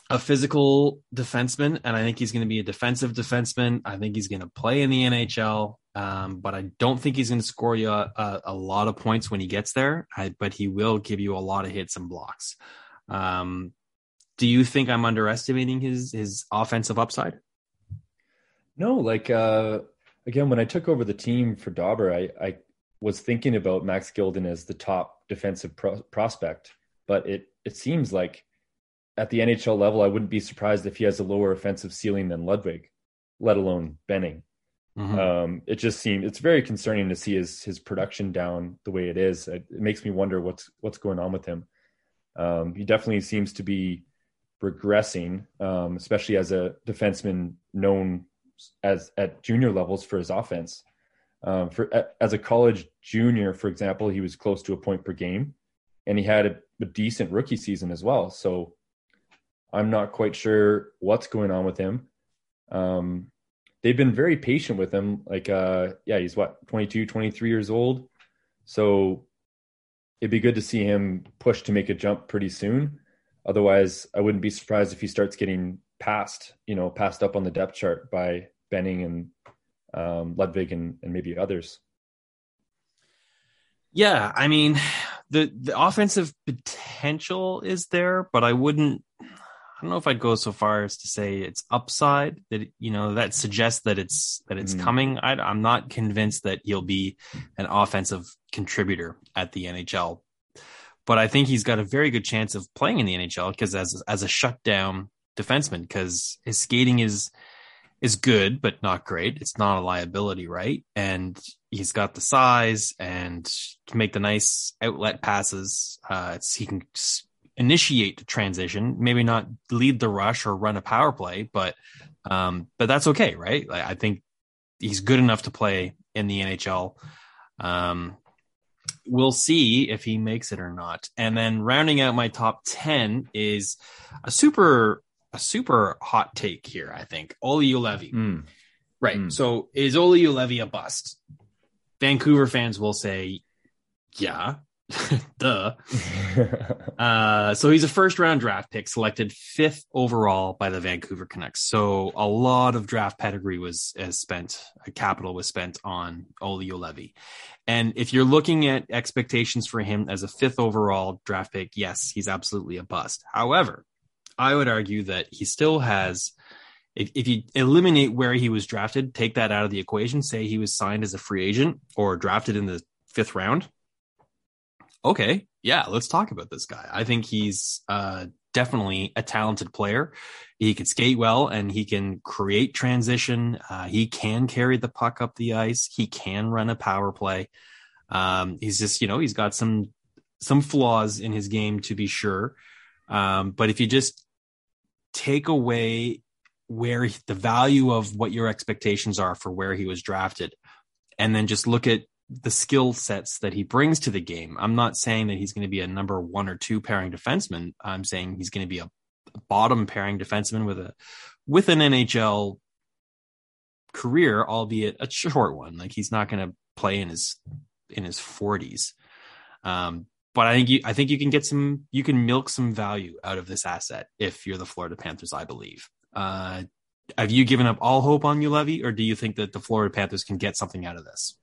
a physical defenseman, and I think he's going to be a defensive defenseman. I think he's going to play in the NHL, um, but I don't think he's going to score you a, a, a, lot of points when he gets there. I, but he will give you a lot of hits and blocks. Um, do you think I'm underestimating his his offensive upside? No, like uh, again, when I took over the team for Dobber, I, I was thinking about Max Gildon as the top defensive pro- prospect, but it it seems like at the NHL level, I wouldn't be surprised if he has a lower offensive ceiling than Ludvig, let alone Benning. Mm-hmm. Um, it just seems it's very concerning to see his his production down the way it is. It, it makes me wonder what's what's going on with him. Um, he definitely seems to be regressing, um, especially as a defenseman known as at junior levels for his offense. Um, for as a college junior, for example, he was close to a point per game, and he had a, a decent rookie season as well. So I'm not quite sure what's going on with him. Um, they've been very patient with him. Like, uh, yeah, he's what 22, 23 years old. So it'd be good to see him push to make a jump pretty soon. Otherwise, I wouldn't be surprised if he starts getting passed, you know, passed up on the depth chart by Benning and um, Ludvig and, and maybe others. Yeah, I mean, the the offensive potential is there, but I wouldn't I don't know if I'd go so far as to say it's upside that you know that suggests that it's that it's mm. coming. I, I'm not convinced that he'll be an offensive contributor at the NHL, but I think he's got a very good chance of playing in the NHL because as as a shutdown defenseman, because his skating is is good but not great. It's not a liability, right? And he's got the size and can make the nice outlet passes. Uh, it's he can initiate the transition, maybe not lead the rush or run a power play, but um, but that's okay, right? I think he's good enough to play in the NHL. Um, we'll see if he makes it or not. And then rounding out my top ten is a super a super hot take here. I think Olli Juolevi. Mm. Right. Mm. So is Olli Juolevi a bust? Vancouver fans will say, yeah, Duh. uh, so he's a first round draft pick selected fifth overall by the Vancouver Canucks. So a lot of draft pedigree was as spent, capital was spent on Olli Juolevi. And if you're looking at expectations for him as a fifth overall draft pick, yes, he's absolutely a bust. However, I would argue that he still has if you eliminate where he was drafted, take that out of the equation, say he was signed as a free agent or drafted in the fifth round, okay, yeah, let's talk about this guy. I think he's uh, definitely a talented player. He can skate well and he can create transition. Uh, he can carry the puck up the ice. He can run a power play. Um, he's just, you know, he's got some some flaws in his game to be sure. Um, but if you just take away where the value of what your expectations are for where he was drafted, and then just look at the skill sets that he brings to the game. I'm not saying that he's going to be a number one or two pairing defenseman. I'm saying he's going to be a bottom pairing defenseman with a with an NHL career, albeit a short one. Like he's not going to play in his in his 40s. Um, but I think you I think you can get some you can milk some value out of this asset if you're the Florida Panthers, I believe. Uh, have you given up all hope on Juolevi, or do you think that the Florida Panthers can get something out of this?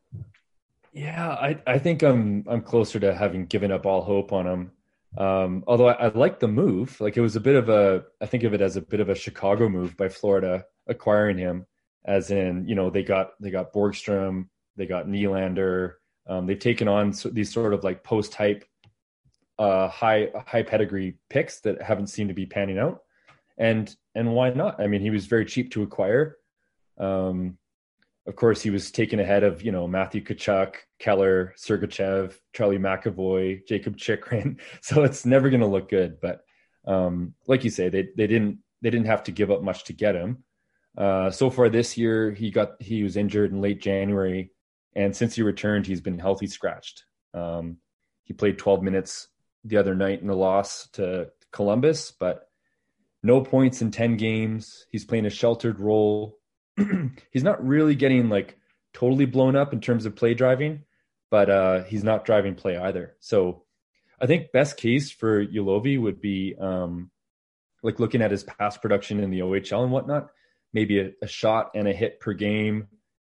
Yeah, I, I think I'm I'm closer to having given up all hope on him. Um, although I, I like the move, like it was a bit of a I think of it as a bit of a Chicago move by Florida acquiring him, as in you know they got they got Borgstrom, they got Nylander, um, they've taken on these sort of like post type, uh, high high pedigree picks that haven't seemed to be panning out, and and why not? I mean, he was very cheap to acquire. Um, of course, he was taken ahead of you know Matthew Tkachuk, Keller, Sergachev, Charlie McAvoy, Jakob Chychrun. So it's never going to look good. But um, like you say, they they didn't they didn't have to give up much to get him. Uh, so far this year, he got he was injured in late January, and since he returned, he's been healthy scratched. Um, he played 12 minutes the other night in the loss to Columbus, but no points in 10 games. He's playing a sheltered role. he's not really getting like totally blown up in terms of play driving, but uh, he's not driving play either. So I think best case for Juolevi would be um, like looking at his past production in the OHL and whatnot, maybe a, a shot and a hit per game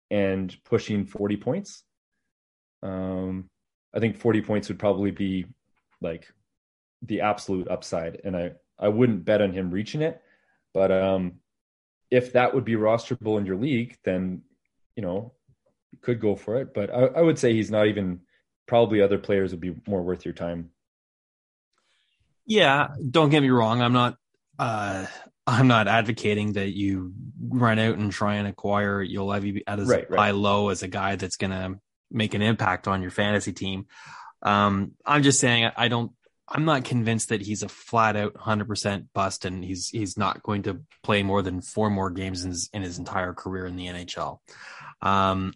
and pushing 40 points. Um, I think 40 points would probably be like the absolute upside. And I, I wouldn't bet on him reaching it, but um, if that would be rosterable in your league, then you know you could go for it. But I, I would say he's not even. Probably other players would be more worth your time. Yeah, don't get me wrong. I'm not. Uh, I'm not advocating that you run out and try and acquire Juolevi at as right, right. high low as a guy that's going to make an impact on your fantasy team. Um, I'm just saying I don't I'm not convinced that he's a flat out 100% bust and he's he's not going to play more than four more games in his, in his entire career in the NHL. Um,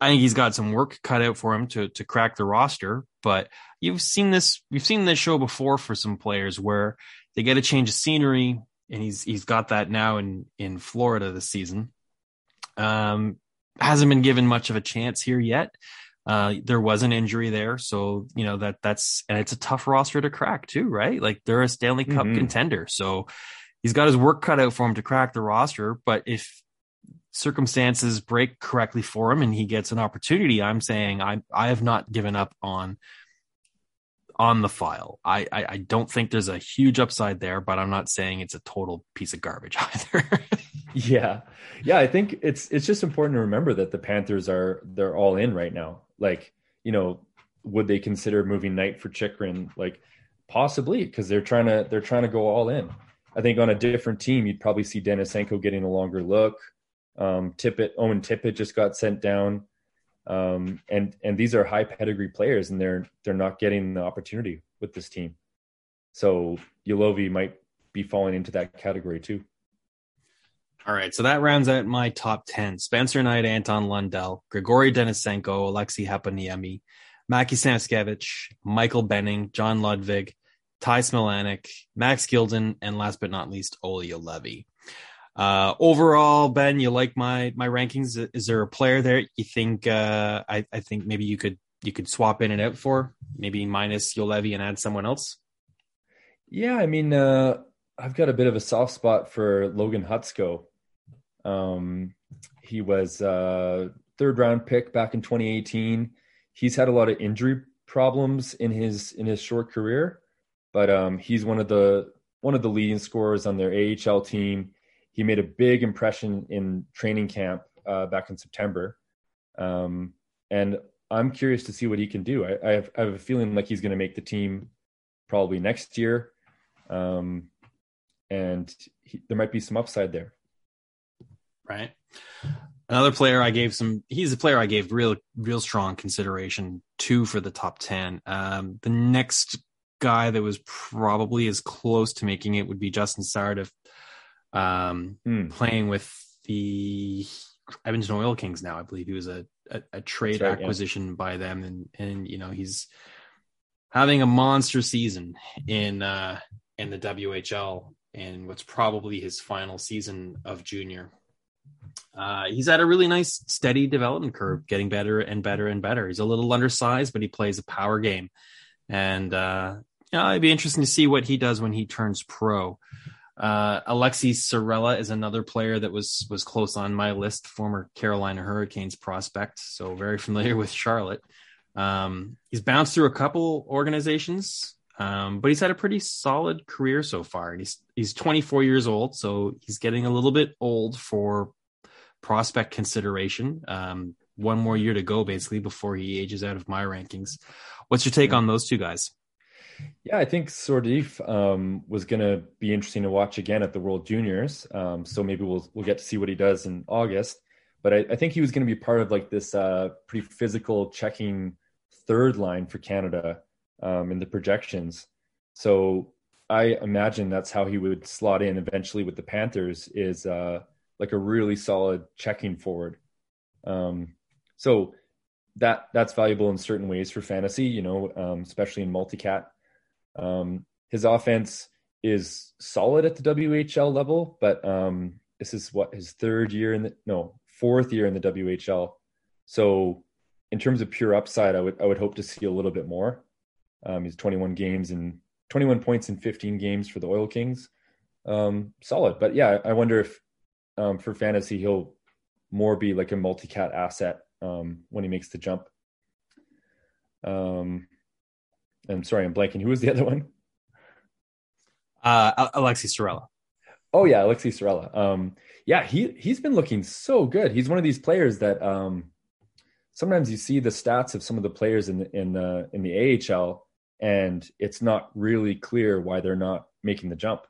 I think he's got some work cut out for him to to crack the roster, but you've seen this we've seen this show before for some players where they get a change of scenery and he's he's got that now in in Florida this season. Um hasn't been given much of a chance here yet. Uh, there was an injury there, so you know that that's and it's a tough roster to crack too, right? Like they're a Stanley Cup mm-hmm. contender, so he's got his work cut out for him to crack the roster. But if circumstances break correctly for him and he gets an opportunity, I'm saying I I have not given up on on the file. I, I, I don't think there's a huge upside there, but I'm not saying it's a total piece of garbage either. yeah, yeah. I think it's it's just important to remember that the Panthers are they're all in right now. Like, you know, would they consider moving Knight for Chychrun? Like, possibly because they're trying to they're trying to go all in. I think on a different team, you'd probably see Denisenko getting a longer look. Um, Tippett, Owen Tippett just got sent down, um, and and these are high pedigree players, and they're they're not getting the opportunity with this team. So Juolevi might be falling into that category too. All right, so that rounds out my top 10. Spencer Knight, Anton Lundell, Grigory Denisenko, Aleksi Heponiemi, Mackie Samoskevich, Michael Benning, John Ludvig, Ty Smilanic, Max Gildon, and last but not least, Olli Levy. Uh, overall, Ben, you like my my rankings? Is there a player there you think? Uh, I, I think maybe you could you could swap in and out for, maybe minus Juolevi and add someone else? Yeah, I mean, uh, I've got a bit of a soft spot for Logan Hutsko. Um, he was a third round pick back in 2018. He's had a lot of injury problems in his in his short career, but um, he's one of the one of the leading scorers on their AHL team. He made a big impression in training camp uh, back in September, um, and I'm curious to see what he can do. I, I, have, I have, a feeling like he's going to make the team probably next year, um, and he, there might be some upside there. Right. Another player I gave some. He's a player I gave real, real strong consideration to for the top ten. Um, the next guy that was probably as close to making it would be Justin Sourdif, um, mm. playing with the Edmonton Oil Kings now. I believe he was a a, a trade right, acquisition yeah. by them, and and you know he's having a monster season in uh in the WHL in what's probably his final season of junior. Uh, he's at a really nice, steady development curve, getting better and better and better. He's a little undersized, but he plays a power game, and uh, it'd be interesting to see what he does when he turns pro. Uh, Aleksi Saarela is another player that was was close on my list, former Carolina Hurricanes prospect, so very familiar with Charlotte. Um, he's bounced through a couple organizations, um, but he's had a pretty solid career so far. And He's he's 24 years old, so he's getting a little bit old for prospect consideration. Um, one more year to go, basically, before he ages out of my rankings. What's your take on those two guys? Yeah, I think Sourdif um, was going to be interesting to watch again at the World Juniors. Um, so maybe we'll we'll get to see what he does in August. But I, I think he was going to be part of like this uh, pretty physical checking third line for Canada um, in the projections. So I imagine that's how he would slot in eventually with the Panthers is uh, like a really solid checking forward. Um, so that that's valuable in certain ways for fantasy, you know, um, especially in multicat um, his offense is solid at the WHL level, but um, this is what his third year in the no fourth year in the WHL. So in terms of pure upside, I would I would hope to see a little bit more. Um, he's 21 games and 21 points in 15 games for the Oil Kings. Um, solid, but yeah, I wonder if um, for fantasy he'll more be like a multi-cat asset um, when he makes the jump. Um, I'm sorry, I'm blanking. Who was the other one? Uh, Aleksi Saarela. Oh yeah, Aleksi Saarela. Um, yeah, he he's been looking so good. He's one of these players that um, sometimes you see the stats of some of the players in the, in the in the AHL, and it's not really clear why they're not making the jump.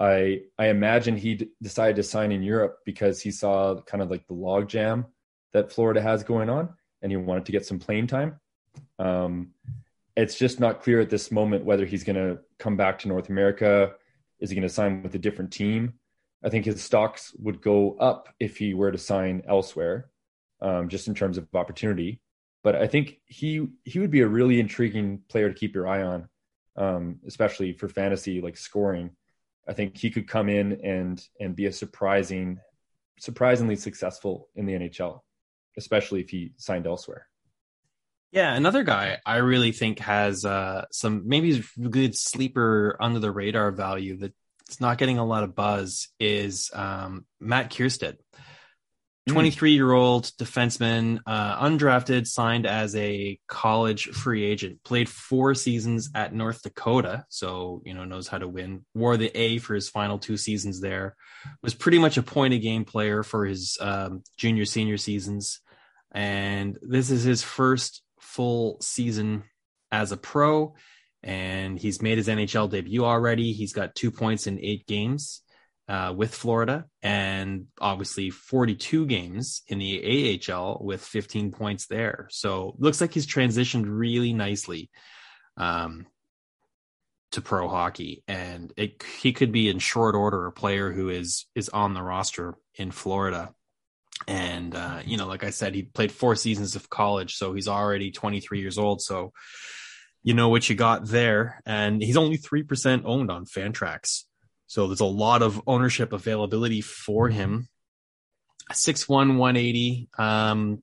I I imagine he d- decided to sign in Europe because he saw kind of like the logjam that Florida has going on, and he wanted to get some playing time. Um, it's just not clear at this moment whether he's going to come back to North America. Is he going to sign with a different team? I think his stocks would go up if he were to sign elsewhere, um, just in terms of opportunity. But I think he he would be a really intriguing player to keep your eye on, um, especially for fantasy like scoring. I think he could come in and and be a surprising, surprisingly successful in the NHL, especially if he signed elsewhere. Yeah, another guy I really think has uh, some maybe good sleeper under the radar value that's not getting a lot of buzz is um, Matt Kiersted. Hmm. 23 year old defenseman, uh, undrafted, signed as a college free agent, played four seasons at North Dakota. So, you know, knows how to win. Wore the A for his final two seasons there. Was pretty much a point a game player for his um, junior, senior seasons. And this is his first full season as a pro, and he's made his NHL debut already. He's got two points in eight games uh, with Florida, and obviously 42 games in the AHL with 15 points there. So looks like he's transitioned really nicely um, to pro hockey, and it, he could be in short order a player who is is on the roster in Florida. And uh, you know like i said he played four seasons of college so he's already 23 years old. So you know what you got there. And he's only 3% owned on fantrax so there's a lot of ownership availability for him Six one one eighty. um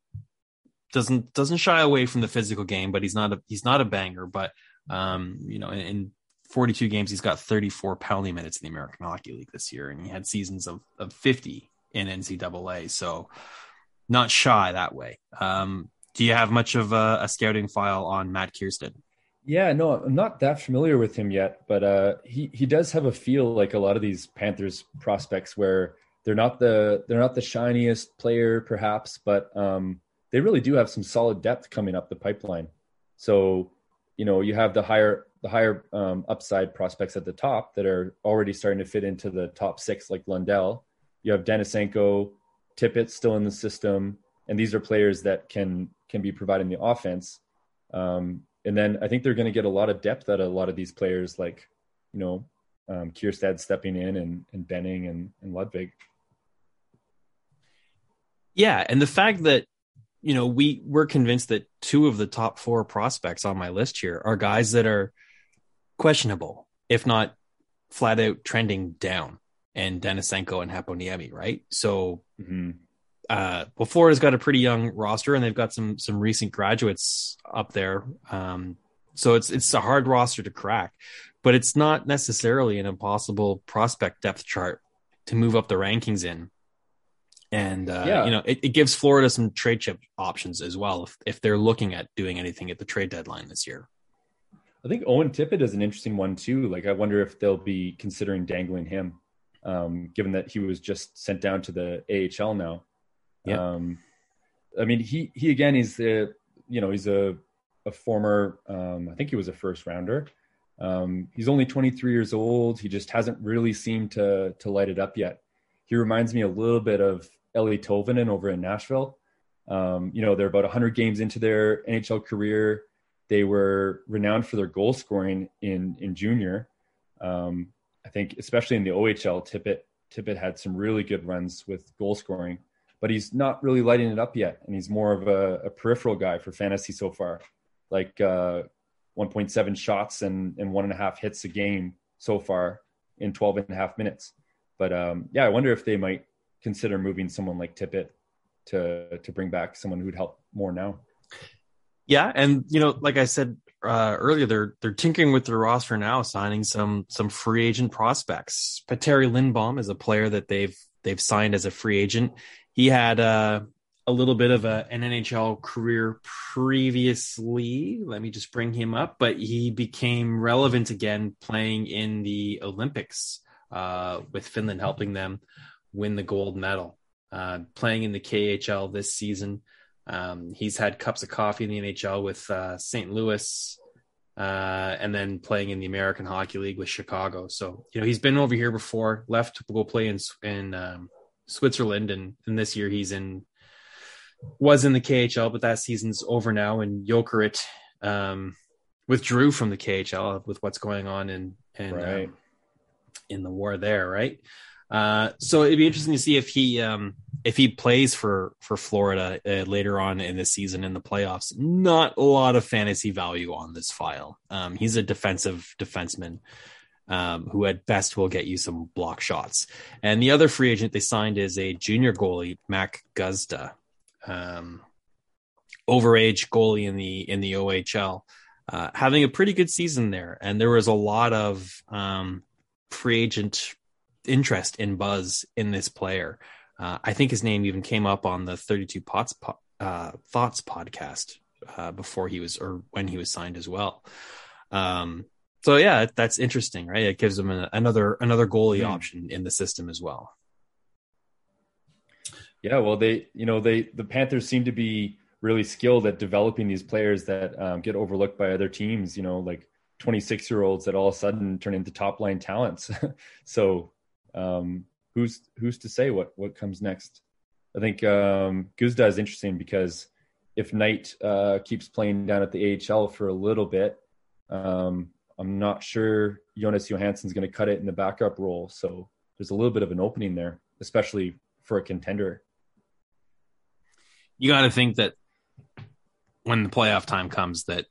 doesn't doesn't shy away from the physical game, but he's not a he's not a banger. But um, you know, in, in 42 games, he's got 34 penalty minutes in the American Hockey League this year, and he had seasons of, of 50 in NCAA. So not shy that way. Um, do you have much of a, a, scouting file on Matt Kiersted? Yeah, no, I'm not that familiar with him yet, but uh, he he does have a feel like a lot of these Panthers prospects where they're not the they're not the shiniest player perhaps, but um, they really do have some solid depth coming up the pipeline. So, you know, you have the higher the higher um, upside prospects at the top that are already starting to fit into the top six, like Lundell. You have Denisenko, Tippett still in the system, and these are players that can can be providing the offense. Um, and then I think they're going to get a lot of depth out of a lot of these players, like you know, um, Kiersted stepping in and, and Benning and, and Ludvig. Yeah, and the fact that you know we we're convinced that two of the top four prospects on my list here are guys that are questionable, if not flat out trending down, and Denisenko and Heponiemi, right? So, mm-hmm. Uh, well, Florida's got a pretty young roster, and they've got some some recent graduates up there. Um, so it's it's a hard roster to crack, but it's not necessarily an impossible prospect depth chart to move up the rankings in. And uh, yeah. you know, it, it gives Florida some trade chip options as well if if they're looking at doing anything at the trade deadline this year. I think Owen Tippett is an interesting one too. Like, I wonder if they'll be considering dangling him, um, given that he was just sent down to the AHL now. Yeah. Um, I mean, he he again, he's a you know he's a a former. Um, I think he was a first rounder. Um, he's only 23 years old. He just hasn't really seemed to to light it up yet. He reminds me a little bit of Eeli Tolvanen over in Nashville. Um, you know, they're about 100 games into their NHL career. They were renowned for their goal scoring in in junior. Um, I think, especially in the OHL, Tippett Tippett had some really good runs with goal scoring, but he's not really lighting it up yet, and he's more of a, a peripheral guy for fantasy so far, like uh, 1.7 shots and, and one and a half hits a game so far in 12 and a half minutes. But um, yeah, I wonder if they might consider moving someone like Tippett to to bring back someone who'd help more now. Yeah, and you know, like I said uh, earlier, they're they're tinkering with their roster now, signing some some free agent prospects. Petteri Lindbom is a player that they've they've signed as a free agent. He had uh, a little bit of a, an NHL career previously. Let me just bring him up, but he became relevant again playing in the Olympics uh, with Finland helping them win the gold medal. Uh, playing in the KHL this season. Um, he's had cups of coffee in the NHL with uh, St. Louis, uh, and then playing in the American Hockey League with Chicago. So you know he's been over here before. Left to go play in in um, Switzerland, and, and this year he's in was in the KHL, but that season's over now. And Jokerit um, withdrew from the KHL with what's going on in in right. um, in the war there, right? Uh, so it'd be interesting to see if he um, if he plays for for Florida uh, later on in the season in the playoffs. Not a lot of fantasy value on this file. Um, he's a defensive defenseman um, who at best will get you some block shots. And the other free agent they signed is a junior goalie, Mack Guzda, um, overage goalie in the in the OHL. Uh, having a pretty good season there, and there was a lot of um, free agent interest in buzz in this player. Uh, I think his name even came up on the 32 Pots uh, Thoughts podcast uh, before he was or when he was signed as well. Um, so yeah, that's interesting, right? It gives him another another goalie mm. option in the system as well. Yeah, well, they you know they the Panthers seem to be really skilled at developing these players that um, get overlooked by other teams. You know, like 26 year olds that all of a sudden turn into top line talents. so um, who's who's to say what what comes next? I think um, Guzda is interesting because if Knight uh, keeps playing down at the AHL for a little bit, um, I'm not sure Jonas Johansson's going to cut it in the backup role. So there's a little bit of an opening there, especially for a contender. You got to think that when the playoff time comes, that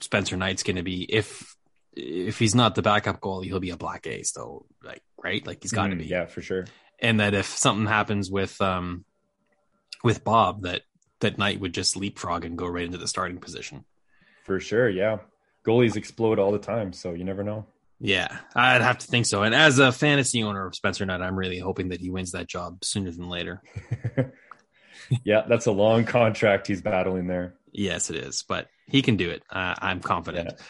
Spencer Knight's going to be if if he's not the backup goalie, he'll be a black ace though. Like right? Like he's got to mm, be. Yeah, for sure. And that if something happens with um with Bob, that that Knight would just leapfrog and go right into the starting position. For sure, yeah. Goalies explode all the time, so you never know. Yeah, I'd have to think so. And as a fantasy owner of Spencer Knight, I'm really hoping that he wins that job sooner than later. yeah, that's a long contract he's battling there. Yes, it is, but he can do it. Uh, I'm confident. Yeah.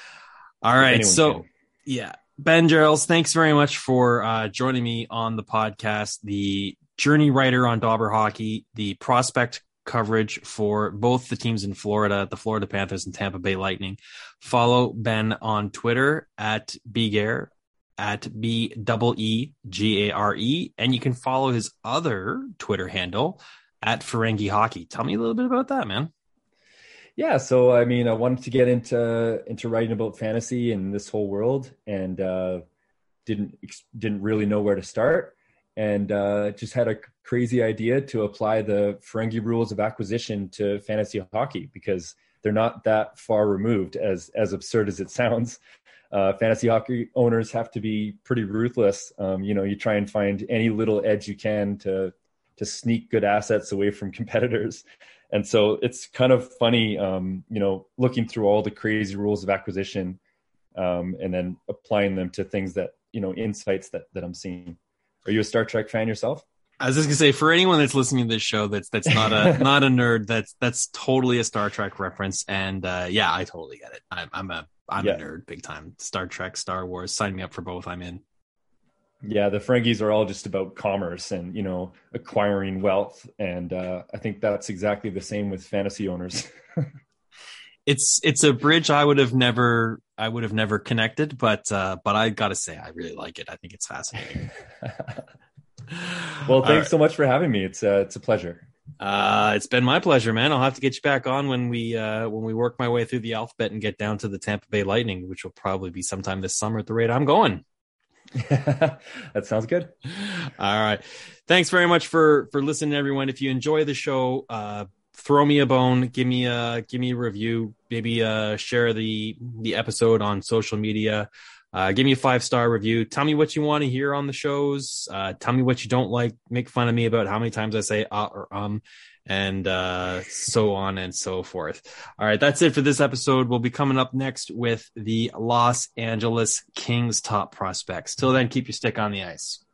All right, so can. yeah, Ben Gehrels, thanks very much for uh, joining me on the podcast. The journey writer on Dobber Hockey, the prospect coverage for both the teams in Florida, the Florida Panthers and Tampa Bay Lightning. Follow Ben on Twitter at Bgare at B double E G A R E, and you can follow his other Twitter handle at Ferengi Hockey. Tell me a little bit about that, man. Yeah, so I mean, I wanted to get into into writing about fantasy and this whole world, and uh, didn't didn't really know where to start, and uh, just had a crazy idea to apply the Ferengi rules of acquisition to fantasy hockey because they're not that far removed, as as absurd as it sounds. Uh, fantasy hockey owners have to be pretty ruthless. Um, you know, you try and find any little edge you can to to sneak good assets away from competitors and so it's kind of funny, um, you know, looking through all the crazy rules of acquisition um, and then applying them to things that you know insights that that I'm seeing. Are you a Star Trek fan yourself? I was just gonna say, for anyone that's listening to this show, that's that's not a not a nerd. That's that's totally a Star Trek reference, and uh, yeah, I totally get it. I'm, I'm a I'm yeah. a nerd, big time. Star Trek, Star Wars, sign me up for both. I'm in. Yeah, the Ferengis are all just about commerce and you know acquiring wealth, and uh, I think that's exactly the same with fantasy owners. it's it's a bridge I would have never I would have never connected, but uh, but I got to say I really like it. I think it's fascinating. well, thanks right. so much for having me. It's uh, it's a pleasure. Uh, it's been my pleasure, man. I'll have to get you back on when we uh, when we work my way through the alphabet and get down to the Tampa Bay Lightning, which will probably be sometime this summer at the rate I'm going. that sounds good. All right. Thanks very much for for listening, everyone. If you enjoy the show, uh, throw me a bone, give me a give me a review, maybe uh, share the the episode on social media. Uh, give me a five star review. Tell me what you want to hear on the shows. Uh, tell me what you don't like. Make fun of me about how many times I say uh or um and uh, so on and so forth. All right, that's it for this episode. We'll be coming up next with the Los Angeles Kings top prospects. Till then, keep your stick on the ice.